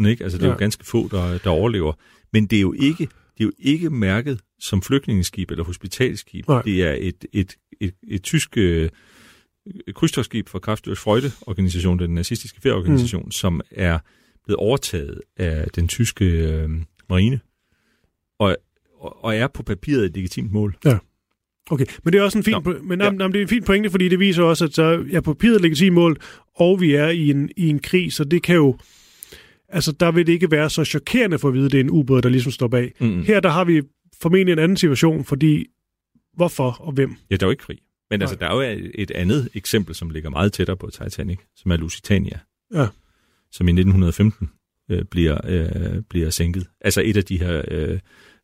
8-10.000, ikke? Altså det er Ja. jo ganske få, der, der overlever. Men det er jo ikke, det er jo ikke mærket som flygtningeskib eller hospitalskib. Nej. Det er et, et, et, et tysk øh, krydstogsskib fra Kraftdyrs Freude-organisation, den nazistiske ferieorganisation, mm. som er blevet overtaget af den tyske øh, marine, og, og, og er på papiret et legitimt mål. Okay, men det er også en fin, po- men, ja. jamen, det er en fin pointe, fordi det viser også, at så er papiret legitimt mål, og vi er i en, i en krig, så det kan jo, altså der vil det ikke være så chokerende for at vide, at det er en ubåd, der ligesom står bag. Mm. Her der har vi formentlig en anden situation, fordi hvorfor og hvem? Ja, der er jo ikke krig. Men altså, der er jo et andet eksempel, som ligger meget tættere på Titanic, som er Lusitania, Ja. som i 1915 øh, bliver, øh, bliver sænket. Altså et af de her, øh,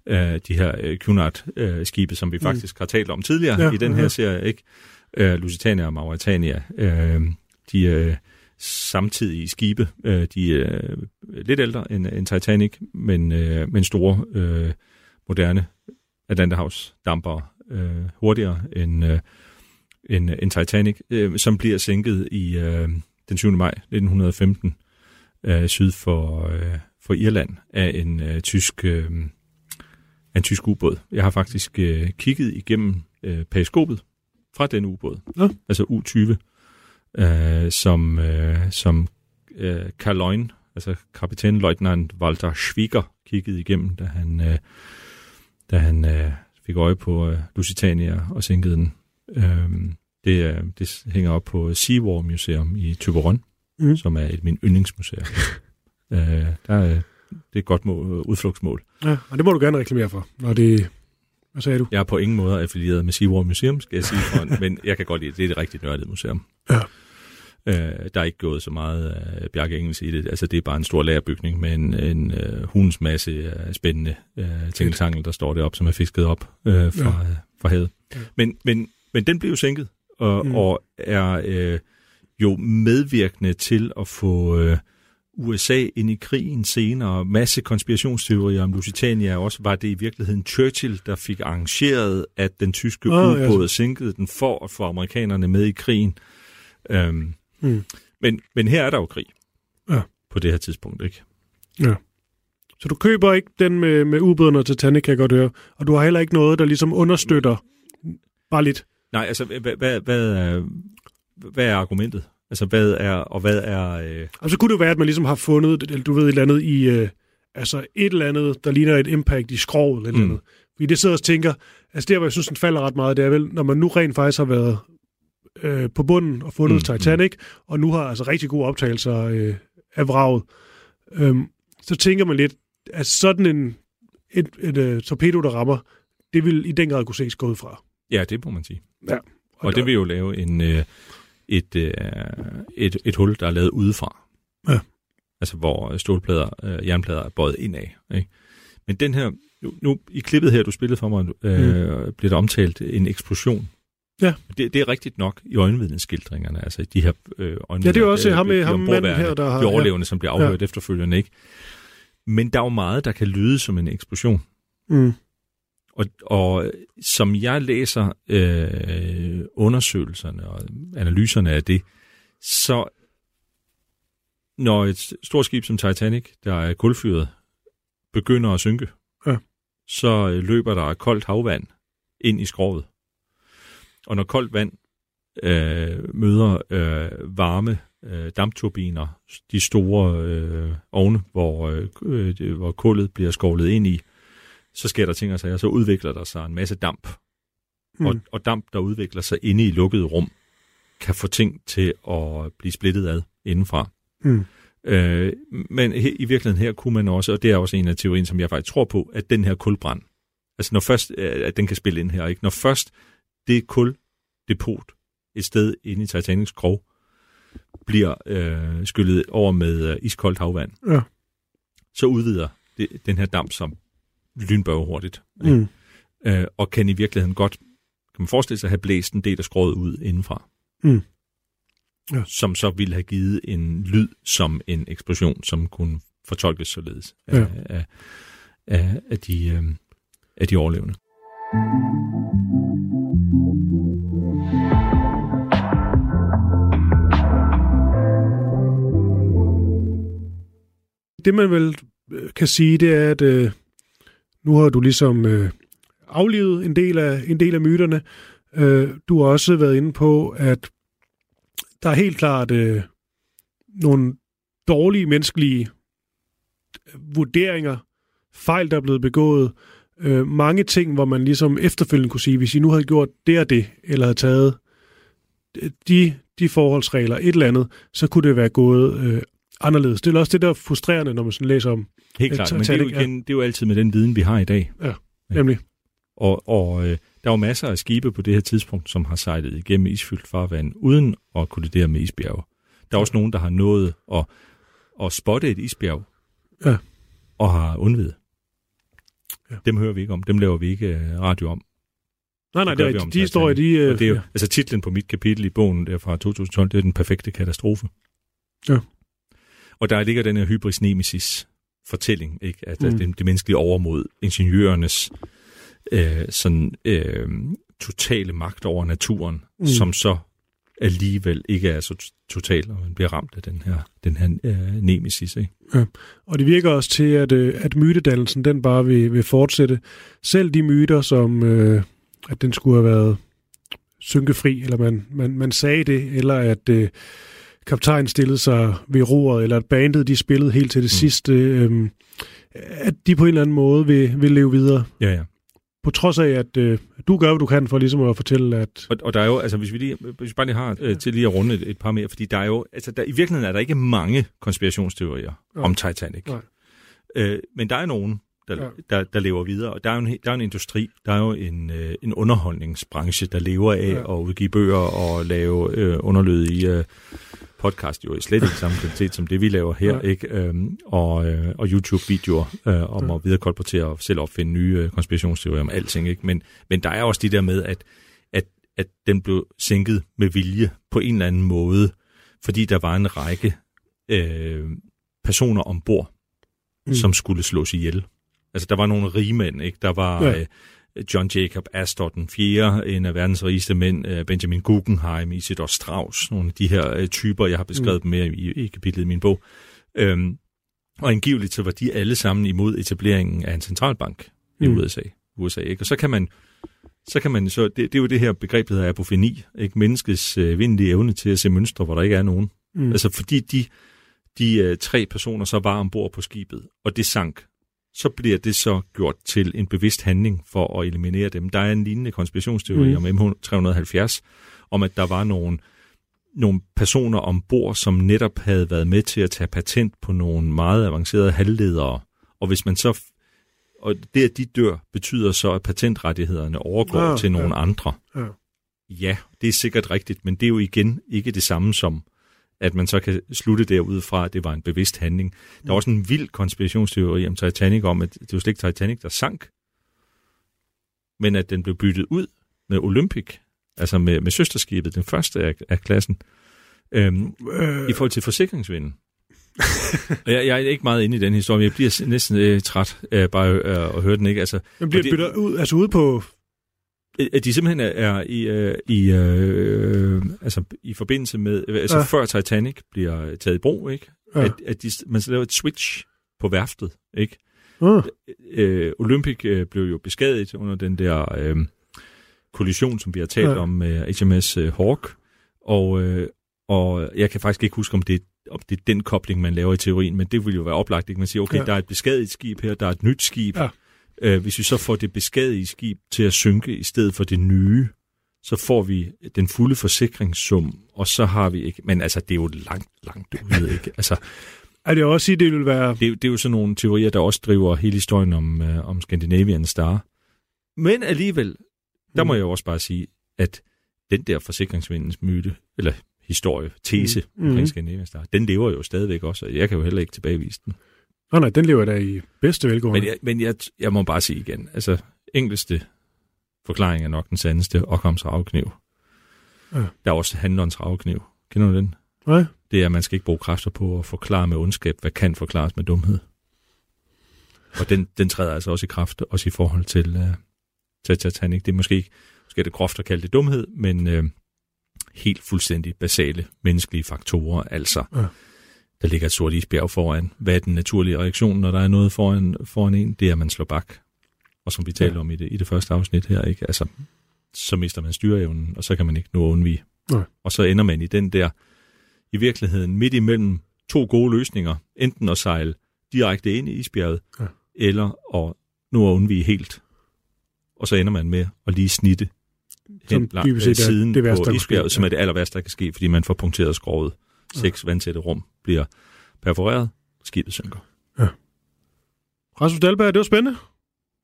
øh, de her øh, Cunard-skibe, som vi Mm. faktisk har talt om tidligere Ja, i den her ja. serie, ikke? Øh, Lusitania og Mauritania, øh, de øh, samtidige skibe. Øh, de er lidt ældre end, end Titanic, men, øh, men store, øh, moderne Atlanterhavs damper øh, hurtigere end, øh, end, end Titanic, øh, som bliver sænket i øh, den 7. maj 1915 øh, syd for, øh, for Irland af en øh, tysk øh, en tysk ubåd. Jeg har faktisk øh, kigget igennem øh, periskopet fra den ubåd, Ja. altså U-20, øh, som, øh, som øh, Karloin, altså kaptajnløjtnant Walter Schwiger, kiggede igennem, da han, øh, da han øh, fik øje på øh, Lusitania og sænkede den. Øh, det, øh, det hænger op på Seawar Museum i Mhm. mm. som er et af mine yndlingsmuseer. øh, der er, det er et godt mål, udflugtsmål. Ja, og det må du gerne reklamere for, når det... Hvad sagde du? Jeg er på ingen måde affilieret med Seawar Museum, skal jeg sige, for, men jeg kan godt lide det. Det er et rigtig nørdet museum. Ja. Øh, der er ikke gået så meget af Bjarke Engels i det. Altså, det er bare en stor lagerbygning med en, en uh, hunds masse af spændende uh, tingeltangel, der står deroppe, som er fisket op uh, fra, ja. fra havet. Ja. Men, men, men den blev jo sænket, og, Mm. og er uh, jo medvirkende til at få uh, USA ind i krigen senere. Masse konspirationsteorier om Lusitania også. Var det i virkeligheden Churchill, der fik arrangeret, at den tyske ja. ubåd sænkede den for at få amerikanerne med i krigen? Um, Mm. men, men her er der jo krig. Ja. På det her tidspunkt, ikke? Så du køber ikke den med, med ubåden og Titanic, kan jeg godt høre. Og du har heller ikke noget, der ligesom understøtter bare lidt. Nej, altså, hvad, hvad, hvad, er, hvad er argumentet? Altså, hvad er, og hvad er... Øh, Og så kunne det være, at man ligesom har fundet, eller du ved, et eller andet i, øh, altså et eller andet, der ligner et impact i skroget eller et eller Mm. andet. Fordi det sidder og tænker, altså der, hvor jeg synes, den falder ret meget, det er vel, når man nu rent faktisk har været øh, på bunden og fundet Mm, mm, Titanic, og nu har altså rigtig gode optagelser øh, af vraget, øhm, så tænker man lidt, at sådan en et, et, et torpedo, der rammer, det vil i den grad kunne ses gå ud fra. Ja, det må man sige. Ja. Og det vil jo lave en, øh, et, øh, et, et hul, der er lavet udefra. Ja. Altså, hvor stålplader, øh, jernplader er bøjet indad. Ikke? Men den her... Nu, nu, i klippet her, du spillede for mig, øh, mm. bliver der omtalt en eksplosion. Ja. Det, det er rigtigt nok i øjenvidneskildringerne, altså de her øh, Ja, det er jo også ham, de ham manden her, der har... de overlevende, som bliver afhørt ja. efterfølgende, ikke? Men der er jo meget, der kan lyde som en eksplosion. Ja. Mm. Og, og som jeg læser øh, undersøgelserne og analyserne af det, så når et stort skib som Titanic, der er kulfyret, begynder at synke, Ja. så øh, løber der koldt havvand ind i skroget. Og når koldt vand øh, møder øh, varme øh, dampturbiner, de store øh, ovne, hvor, øh, øh, hvor kullet bliver skovlet ind i, så sker der ting og sager, så udvikler der sig en masse damp. Mm. Og, og damp, der udvikler sig inde i lukkede rum, kan få ting til at blive splittet ad indenfra. Mm. Øh, men he, i virkeligheden her kunne man også, og det er også en af teorien, som jeg faktisk tror på, at den her kulbrand, altså når først, øh, at den kan spille ind her, ikke? når først det kuldepot et sted inde i Titanics krog bliver øh, skyllet over med øh, iskoldt havvand, Ja. så udvider det, den her damp som lynbørge hurtigt. ikke? Mm. øh, og kan i virkeligheden godt, kan man forestille sig, have blæst en del af skroget ud indenfra. Mm. Ja. Som så ville have givet en lyd som en eksplosion, som kunne fortolkes således af, Ja. af, af, af, de, øh, af de overlevende. Det man vel øh, kan sige, det er, at øh, nu har du ligesom øh, aflivet en del af, en del af myterne. Øh, du har også været inde på, at der er helt klart øh, nogle dårlige menneskelige øh, vurderinger, fejl, der er blevet begået, øh, mange ting, hvor man ligesom efterfølgende kunne sige, hvis I nu havde gjort det og det, eller havde taget øh, de, de forholdsregler, et eller andet, så kunne det være gået øh, anderledes. Det er også det, der er frustrerende, når man sådan læser om, Helt Ja, klart, men det er, jo igen, det er jo altid med den viden, vi har i dag. Ja. nemlig. Og, og øh, der er jo masser af skibe på det her tidspunkt, som har sejlet igennem isfyldt farvand, uden at kollidere med isbjerge. Der er også nogen, der har nået at, at spotte et isbjerg, Ja. og har undvidet. Ja. Dem hører vi ikke om. Dem laver vi ikke øh, radio om. Nej, nej, Det er, om de historier, de... Øh, det er jo, ja. altså titlen på mit kapitel i bogen der fra 2012, det er den perfekte katastrofe. Ja. Og der ligger den her hybris nemesis fortælling, ikke? at Mm. mm. det, det menneskelige overmod, ingeniørernes øh, sådan, øh, totale magt over naturen, Mm. som så alligevel ikke er så total, og man bliver ramt af den her, den her øh, nemesis. Ikke? Og det virker også til, at, øh, at mytedannelsen den bare vil, vil fortsætte. Selv de myter, som øh, at den skulle have været synkefri, eller man, man, man sagde det, eller at øh, kaptajnen stillede sig ved roret, eller at bandet de spillede helt til det mm. Sidste, øh, at de på en eller anden måde vil, vil leve videre. Ja, ja. På trods af, at øh, du gør, hvad du kan for ligesom at fortælle, at... Og, og der er jo, altså hvis vi, lige, hvis vi bare lige har øh, til lige at runde et, et par mere, fordi der er jo, altså der, i virkeligheden er der ikke mange konspirationsteorier Nej. om Titanic. Nej. Øh, men der er nogen, der, Ja. der, der lever videre, og der er jo en, der er en industri, der er jo en, øh, en underholdningsbranche, der lever af Ja. at udgive bøger og lave øh, underlødige øh, podcast, jo i slet ikke samme kvalitet som det, vi laver her, Ja. ikke? Øhm, og, øh, og YouTube-videoer øh, om Ja. at viderekolportere og selv opfinde nye øh, konspirationsteorier om alting, ikke? Men, men der er også det der med, at, at, at den blev sænket med vilje på en eller anden måde, fordi der var en række øh, personer ombord, Mm. som skulle slås ihjel. Altså, der var nogle rigmænd, ikke? Der var ja. øh, John Jacob Astor den 4., en af verdens rigeste mænd, øh, Benjamin Guggenheim, Isidor Strauss, nogle af de her øh, typer, jeg har beskrevet mm. mere i, i kapitlet i min bog. Øhm, og angiveligt så var de alle sammen imod etableringen af en centralbank i Mm. USA. USA ikke? Og så kan man så kan man så, det, det er jo det her begreb, der hedder apofeni, ikke? Menneskets øh, vindelige evne til at se mønstre, hvor der ikke er nogen. Mm. Altså fordi de, de øh, tre personer så var ombord på skibet, og det sank, så bliver det så gjort til en bevidst handling for at eliminere dem. Der er en lignende konspirationsteori Mm. om MH370, om at der var nogle, nogle personer ombord, som netop havde været med til at tage patent på nogle meget avancerede halvledere. Og hvis man så... Og det, at de dør, betyder så, at patentrettighederne overgår Ah, ah, til nogle ja. ja. andre. Ja. Ja, det er sikkert rigtigt, men det er jo igen ikke det samme som, at man så kan slutte derudfra, at det var en bevidst handling. Der er også en vild konspirationsteori om Titanic, om at det var slet ikke Titanic, der sank, men at den blev byttet ud med Olympic, altså med, med søsterskibet, den første af, af klassen, øhm, Øh, i forhold til forsikringsvinden. Jeg, jeg er ikke meget inde i den historie, men jeg bliver næsten øh, træt af bare øh, at høre den. ikke. Altså, den bliver det- byttet ud, altså ude på... at de simpelthen er, i, øh, i, øh, altså, i forbindelse med, øh, altså Ja. ja. før Titanic bliver taget i brug, ikke? Ja. Ja. At, at de, man så laver et switch på værftet, ikke? Uh, Øh, Olympic øh, blev jo beskadiget under den der øh, kollision, som vi har talt Ja. ja. om med HMS øh, Hawk, og, øh, og jeg kan faktisk ikke huske, om det, om det er den kobling, man laver i teorien, men det vil jo være oplagt, ikke? Man siger, okay, Ja. ja. der er et beskadiget skib her, der er et nyt skib, Ja. Øh, hvis vi så får det beskadigede skib til at synke i stedet for det nye, så får vi den fulde forsikringssum, og så har vi ikke... Men altså, det er jo langt, langt ude, ikke? Altså, er det også sige, det vil være... det, er jo- det er jo sådan nogle teorier, der også driver hele historien om, øh, om Scandinavian Star. Men alligevel, der må Mm. jeg jo også bare sige, at den der forsikringsvindens myte, eller historie, tese Mm. mm. omkring Mhm. Scandinavian Star, den lever jo stadigvæk også, og jeg kan jo heller ikke tilbagevise den. Nå nej, den lever da i bedste velgående. Men, jeg, men jeg, jeg må bare sige igen, altså enkleste forklaring er nok den sandeste, Ockhams ravekniv. Ja. Der er også Handlons ravekniv. Kender du den? Nej? Det er, at man skal ikke bruge kræfter på at forklare med ondskab, hvad kan forklares med dumhed. Og den, den træder altså også i kraft, også i forhold til, uh, til Titanic. Det er måske ikke, måske er det groft at kalde det dumhed, men uh, helt fuldstændig basale menneskelige faktorer. Altså, Ja. Der ligger et sort isbjerg foran. Hvad er den naturlige reaktion, når der er noget foran, foran en? Det er, at man slår bak. Og som vi talte Ja. om i det, i det første afsnit her, ikke? Altså, så mister man styreevnen, og så kan man ikke nå at undvige. Nej. Og så ender man i den der, i virkeligheden midt imellem to gode løsninger. Enten at sejle direkte ind i isbjerget, Ja. eller at nå at undvige helt. Og så ender man med at lige snitte Som hen langt dybest set siden det værste, på isbjerget, som er det aller værste, der kan ske, fordi man får punkteret skroget. Seks vandtætte rum bliver perforeret, skibet synker. Rasmus Dahlberg, det var spændende.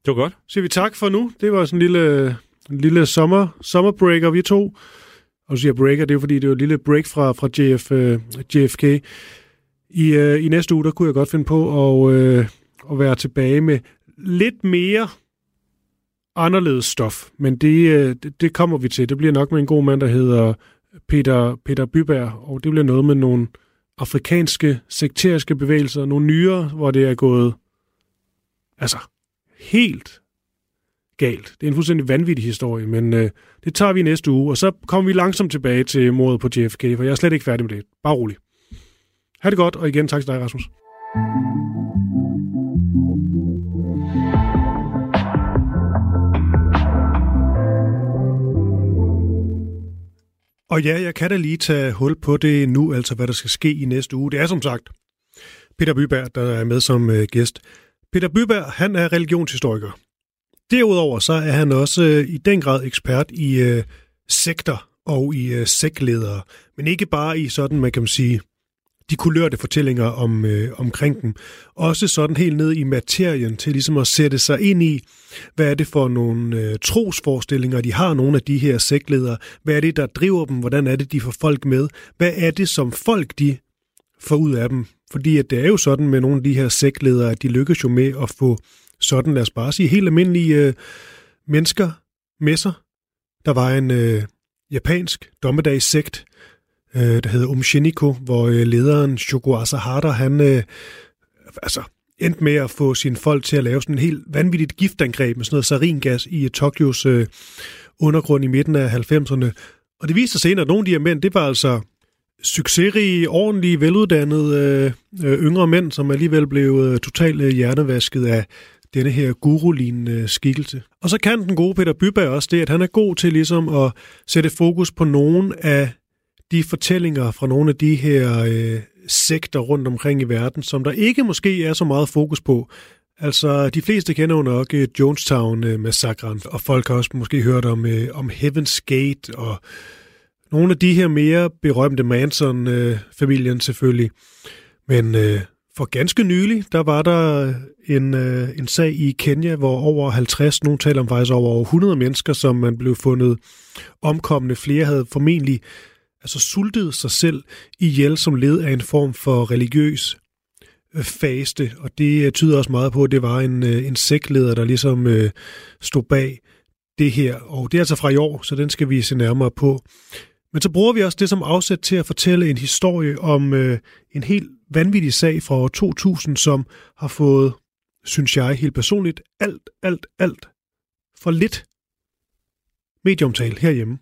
Det var godt. siger vi tak for nu. Det var sådan en lille, en lille sommer, sommerbreaker, vi to. Og så siger breaker, det er jo fordi, det var et lille break fra, fra JF, uh, JFK. I, uh, I næste uge, der kunne jeg godt finde på at, uh, at være tilbage med lidt mere anderledes stof. Men det, uh, det, det kommer vi til. Det bliver nok med en god mand, der hedder Peter, Peter Byberg, og det bliver noget med nogle afrikanske sekteriske bevægelser, nogle nyere, hvor det er gået altså helt galt. Det er en fuldstændig vanvittig historie, men øh, det tager vi næste uge, og så kommer vi langsomt tilbage til mordet på JFK, for jeg er slet ikke færdig med det. Bare rolig. Ha' det godt, og igen tak til dig, Rasmus. Og ja, jeg kan da lige tage hul på det nu, altså hvad der skal ske i næste uge. Det er som sagt Peter Byberg, der er med som øh, gæst. Peter Byberg, han er religionshistoriker. Derudover så er han også øh, i den grad ekspert i øh, sekter og i øh, sektledere, men ikke bare i sådan, man kan sige, de kulørte fortællinger om, øh, omkring dem. Også sådan helt ned i materien til ligesom at sætte sig ind i, hvad er det for nogle øh, trosforestillinger, de har, nogle af de her sektledere. Hvad er det, der driver dem? Hvordan er det, de får folk med? Hvad er det, som folk de får ud af dem? Fordi at det er jo sådan med nogle af de her sektledere, at de lykkes jo med at få sådan, lad os bare sige, helt almindelige øh, mennesker med sig. Der var en øh, japansk dommedagssekt, øh, der hedder Umshiniko, hvor øh, lederen Shoko Asahara, han øh, altså, endte med at få sine folk til at lave sådan en helt vanvittigt giftangreb med sådan noget saringas i øh, Tokyos øh, undergrund i midten af 90'erne. Og det viste sig senere, at nogle af de her mænd, det var altså succesrige, ordentlige, veluddannede øh, øh, yngre mænd, som alligevel blev øh, totalt øh, hjernevasket af denne her guru-lignende øh, skikkelse. Og så kan den gode Peter Byberg også det, at han er god til ligesom at sætte fokus på nogle af de fortællinger fra nogle af de her øh, sekter rundt omkring i verden, som der ikke måske er så meget fokus på. Altså, de fleste kender jo nok øh, Jonestown-massakren, og folk har også måske hørt om, øh, om Heaven's Gate, og nogle af de her mere berømte Manson-familien selvfølgelig. Men øh, for ganske nylig, der var der øh, en, øh, en sag i Kenya, hvor over 50, nogle taler om faktisk over 100 mennesker, som man blev fundet omkommende. Flere havde formentlig altså sultede sig selv ihjel som led af en form for religiøs øh, faste, og det øh, tyder også meget på, at det var en, øh, en sektleder, der ligesom øh, stod bag det her, og det er altså fra i år, så den skal vi se nærmere på. Men så bruger vi også det som afsæt til at fortælle en historie om øh, en helt vanvittig sag fra år 2000, som har fået, synes jeg helt personligt, alt, alt, alt for lidt mediumtal herhjemme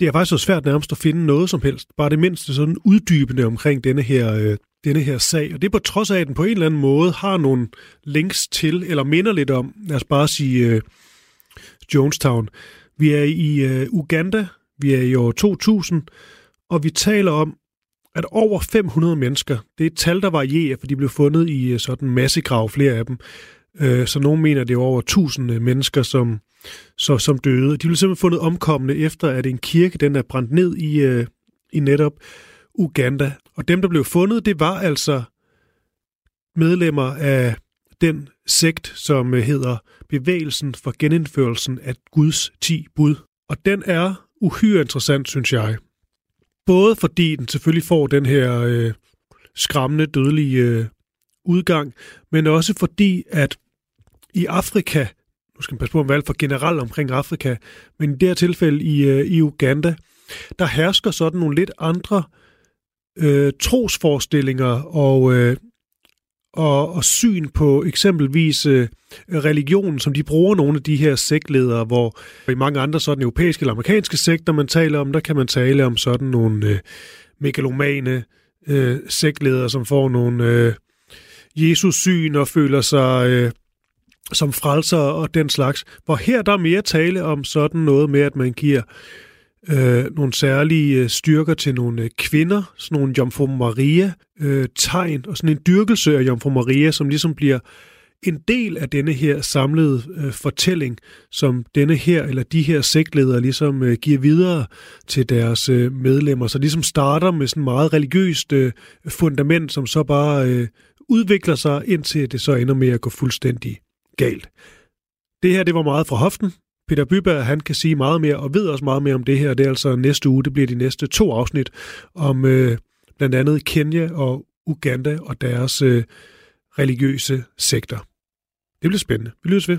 det er faktisk så svært nærmest at finde noget som helst. Bare det mindste sådan uddybende omkring denne her, øh, denne her sag. Og det er på trods af, at den på en eller anden måde har nogle links til, eller minder lidt om, lad os bare sige øh, Jonestown. Vi er i øh, Uganda, vi er i år 2000, og vi taler om, at over 500 mennesker, det er et tal, der varierer, for de blev fundet i øh, sådan en massegrav, flere af dem. Øh, så nogen mener, det er over 1000 øh, mennesker, som så, som døde. De blev simpelthen fundet omkommende efter, at en kirke den er brændt ned i, øh, i netop Uganda. Og dem, der blev fundet, det var altså medlemmer af den sekt, som øh, hedder Bevægelsen for genindførelsen af Guds 10 bud. Og den er uhyre interessant, synes jeg. Både fordi den selvfølgelig får den her øh, skræmmende, dødelige øh, udgang, men også fordi, at i Afrika, nu skal man passe på om valg for generelt omkring Afrika, men i det her tilfælde i, øh, i Uganda, der hersker sådan nogle lidt andre øh, trosforestillinger og, øh, og, og syn på eksempelvis øh, religion, som de bruger nogle af de her sektledere, hvor i mange andre sådan europæiske eller amerikanske sekter, man taler om, der kan man tale om sådan nogle øh, megalomane øh, sektledere, som får nogle øh, Jesus-syn og føler sig... Øh, som frelser og den slags. Hvor her der er mere tale om sådan noget med, at man giver øh, nogle særlige øh, styrker til nogle øh, kvinder, sådan nogle Jomfru Maria øh, tegn, og sådan en dyrkelse af Jomfru Maria, som ligesom bliver en del af denne her samlede øh, fortælling, som denne her eller de her sektledere ligesom øh, giver videre til deres øh, medlemmer. Så ligesom starter med sådan meget religiøst øh, fundament, som så bare øh, udvikler sig, indtil det så ender med at gå fuldstændig galt. Det her, det var meget fra hoften. Peter Byberg, han kan sige meget mere, og ved også meget mere om det her. Det er altså næste uge, det bliver de næste to afsnit om øh, blandt andet Kenya og Uganda og deres øh, religiøse sektor. Det bliver spændende. Vi lyttes ved.